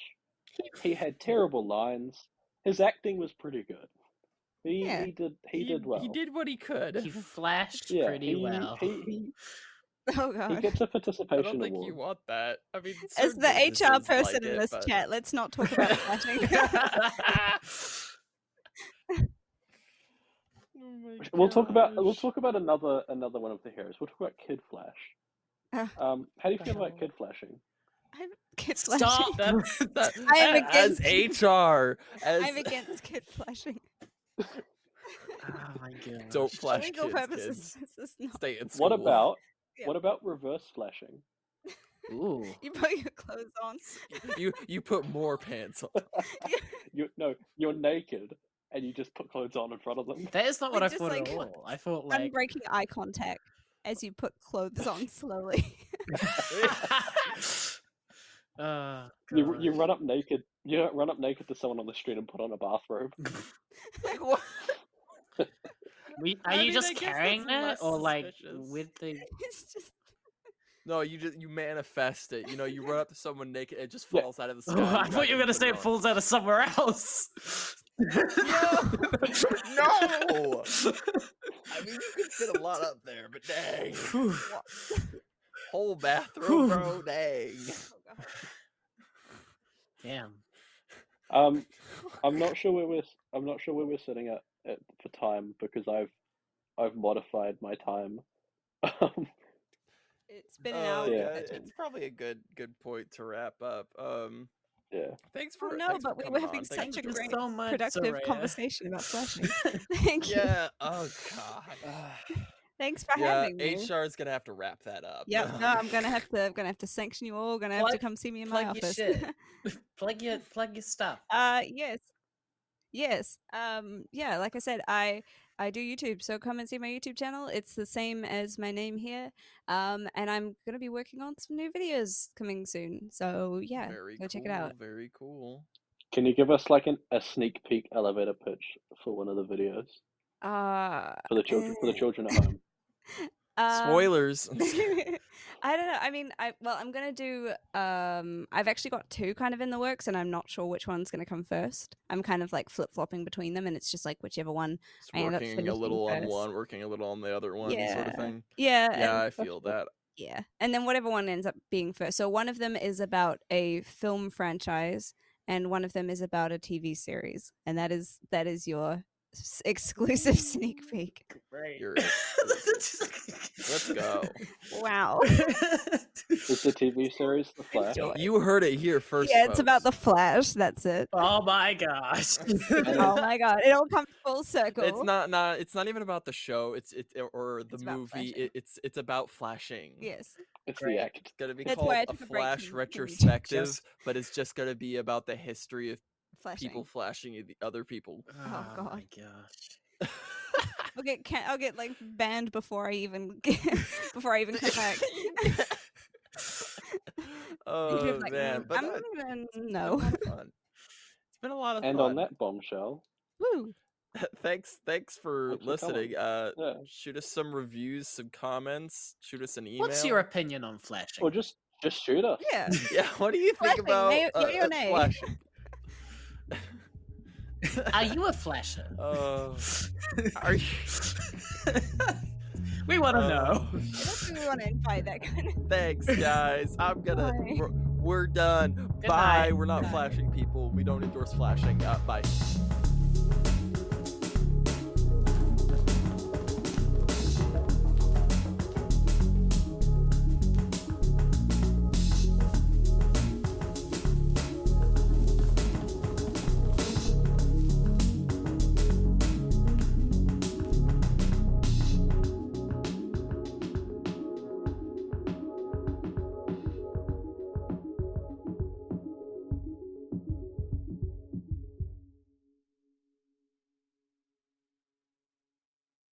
D: He had terrible lines. His acting was pretty good. He,
B: Yeah.
D: he did, he, did well.
A: He did what he could.
C: he flashed
D: yeah,
C: pretty
D: he,
C: well.
D: He, he,
B: Oh
D: he
B: god.
D: gets a participation I
A: don't think
D: award.
A: you want that. I mean,
B: As the HR person
A: like
B: in
A: it,
B: this
A: but-
B: chat, let's not talk about flashing.
A: Oh
D: We'll talk about we'll talk about another another one of the heroes. We'll talk about Kid Flash.
B: Uh,
D: Um, how do you feel about
A: hell?
D: Kid Flashing?
B: I'm kid flashing.
C: Stop.
A: That's, that,
B: I am
A: as
B: against-
A: HR. As
B: I'm against kid flashing.
C: oh my god.
A: Don't flash
B: legal
A: kids,
B: purposes,
A: kids.
B: this is not.
A: Stay in school.
D: What about
B: Yeah.
D: what about reverse flashing?
C: Ooh.
B: You put your clothes on.
A: you? You put more pants on.
D: You no, you're naked and you just put clothes on in front of them.
C: That is not what
B: Like,
C: I thought
B: like,
C: at all. I thought like
B: Unbreaking eye contact as you put clothes on slowly.
C: uh,
D: You you run up naked. You don't run up naked to someone on the street and put on a bathrobe.
A: like what?
C: We, are
A: I
C: you
A: mean,
C: just carrying
A: that's
C: that or like
A: suspicious.
C: with the
B: it's just
A: No, you just you manifest it. You know, you run up to someone naked, it just
D: Yeah.
A: falls out of the sky.
C: Oh, I thought you were gonna say
A: it
C: it falls out of somewhere else.
A: No! I mean, you could fit a lot up there, but dang, whole bathroom, bro, dang.
B: oh.
C: Damn.
D: Um, I'm not sure where we're. I'm not sure where we're sitting at, at for time because I've I've modified my time. Um,
B: It's been an
A: Oh,
B: hour.
A: yeah, it's probably a good good point to wrap up. Um,
D: yeah.
A: thanks
B: Oh
A: for
B: no,
A: thanks for
B: but we were having
A: on. Thanks
B: such a great,
C: so much,
B: productive
C: Xhoreya.
B: conversation about flashing. Thank you.
A: Yeah. Oh god.
B: Thanks for
A: yeah.
B: having me.
A: HR is gonna have to wrap that up.
B: Yep. No, I'm gonna have to. I'm gonna have to sanction you all. Gonna have to come see me in my
C: plug your
B: office.
C: shit. plug your plug your stuff.
B: uh, yes, yes. Um, yeah. Like I said, I I do YouTube, so come and see my YouTube channel. It's the same as my name here. Um, and I'm gonna be working on some new videos coming soon. So yeah,
A: Very
B: go
A: cool.
B: check it out.
A: Very cool.
D: Can you give us like an, a sneak peek elevator pitch for one of the videos
B: Uh,
D: for the children for the
B: eh.
D: children at home?
B: um,
A: Spoilers.
B: I don't know. I mean, I well, I'm gonna do. Um, I've actually got two kind of in the works, and I'm not sure which one's gonna come first. I'm kind of like flip flopping between them, and it's just like whichever one.
A: Just
B: I end up
A: working a little on one, working a little on the other one, sort
B: Yeah.
A: of thing.
B: Yeah,
A: Yeah, I feel that.
B: yeah, and then whatever one ends up being first. So one of them is about a film franchise, and one of them is about a TV series, and that is that is your s- exclusive sneak peek.
C: Great.
A: You're Let's go.
B: Wow.
D: Is the TV series The Flash?
C: Enjoy.
A: You heard it here first.
B: yeah, it's about the
A: folks.
B: Flash. That's it.
C: oh my gosh.
B: oh my god, it all comes full circle.
A: It's not not. It's not even about the show. It's it or the
B: It's about
A: movie.
B: flashing.
A: It, it's it's about flashing.
B: Yes.
D: It's
C: Great.
D: the act.
A: It's gonna be
B: That's
A: called
B: why I
A: a
B: took a break
A: Flash
B: from- from
A: retrospective,
C: Just-
A: but it's just gonna be about the history of
B: Flashing.
A: people flashing at the other people.
C: oh,
B: God.
C: my gosh.
B: I'll get can- I'll get like banned before I even get, before I even come back.
A: oh
B: YouTube's like,
A: man,
B: "Mm,
A: but
B: I'm
A: that-
B: gonna
A: it's been a
B: no.
A: lot of fun. It's been a lot of
D: And
A: fun.
D: on that bombshell,
B: Woo.
A: thanks thanks for
D: Thanks for
A: listening. uh
D: yeah.
A: shoot us some reviews, some comments, shoot us an email.
C: What's your opinion on flashing?
D: or just just shoot us.
B: Yeah.
A: Yeah, what do you think
B: Flashing,
A: about
B: may-
A: uh,
B: yay or
A: uh,
B: nay?
A: flashing?
C: Are you a flasher?
A: Uh, are you
C: we want to
A: Uh,
C: know.
B: We want to invite that kind of.
A: Thanks, guys. I'm gonna.
B: Bye.
A: We're, we're done.
C: Good
A: bye.
C: night.
A: We're not
B: Bye.
A: flashing people. We don't endorse flashing. Uh, bye.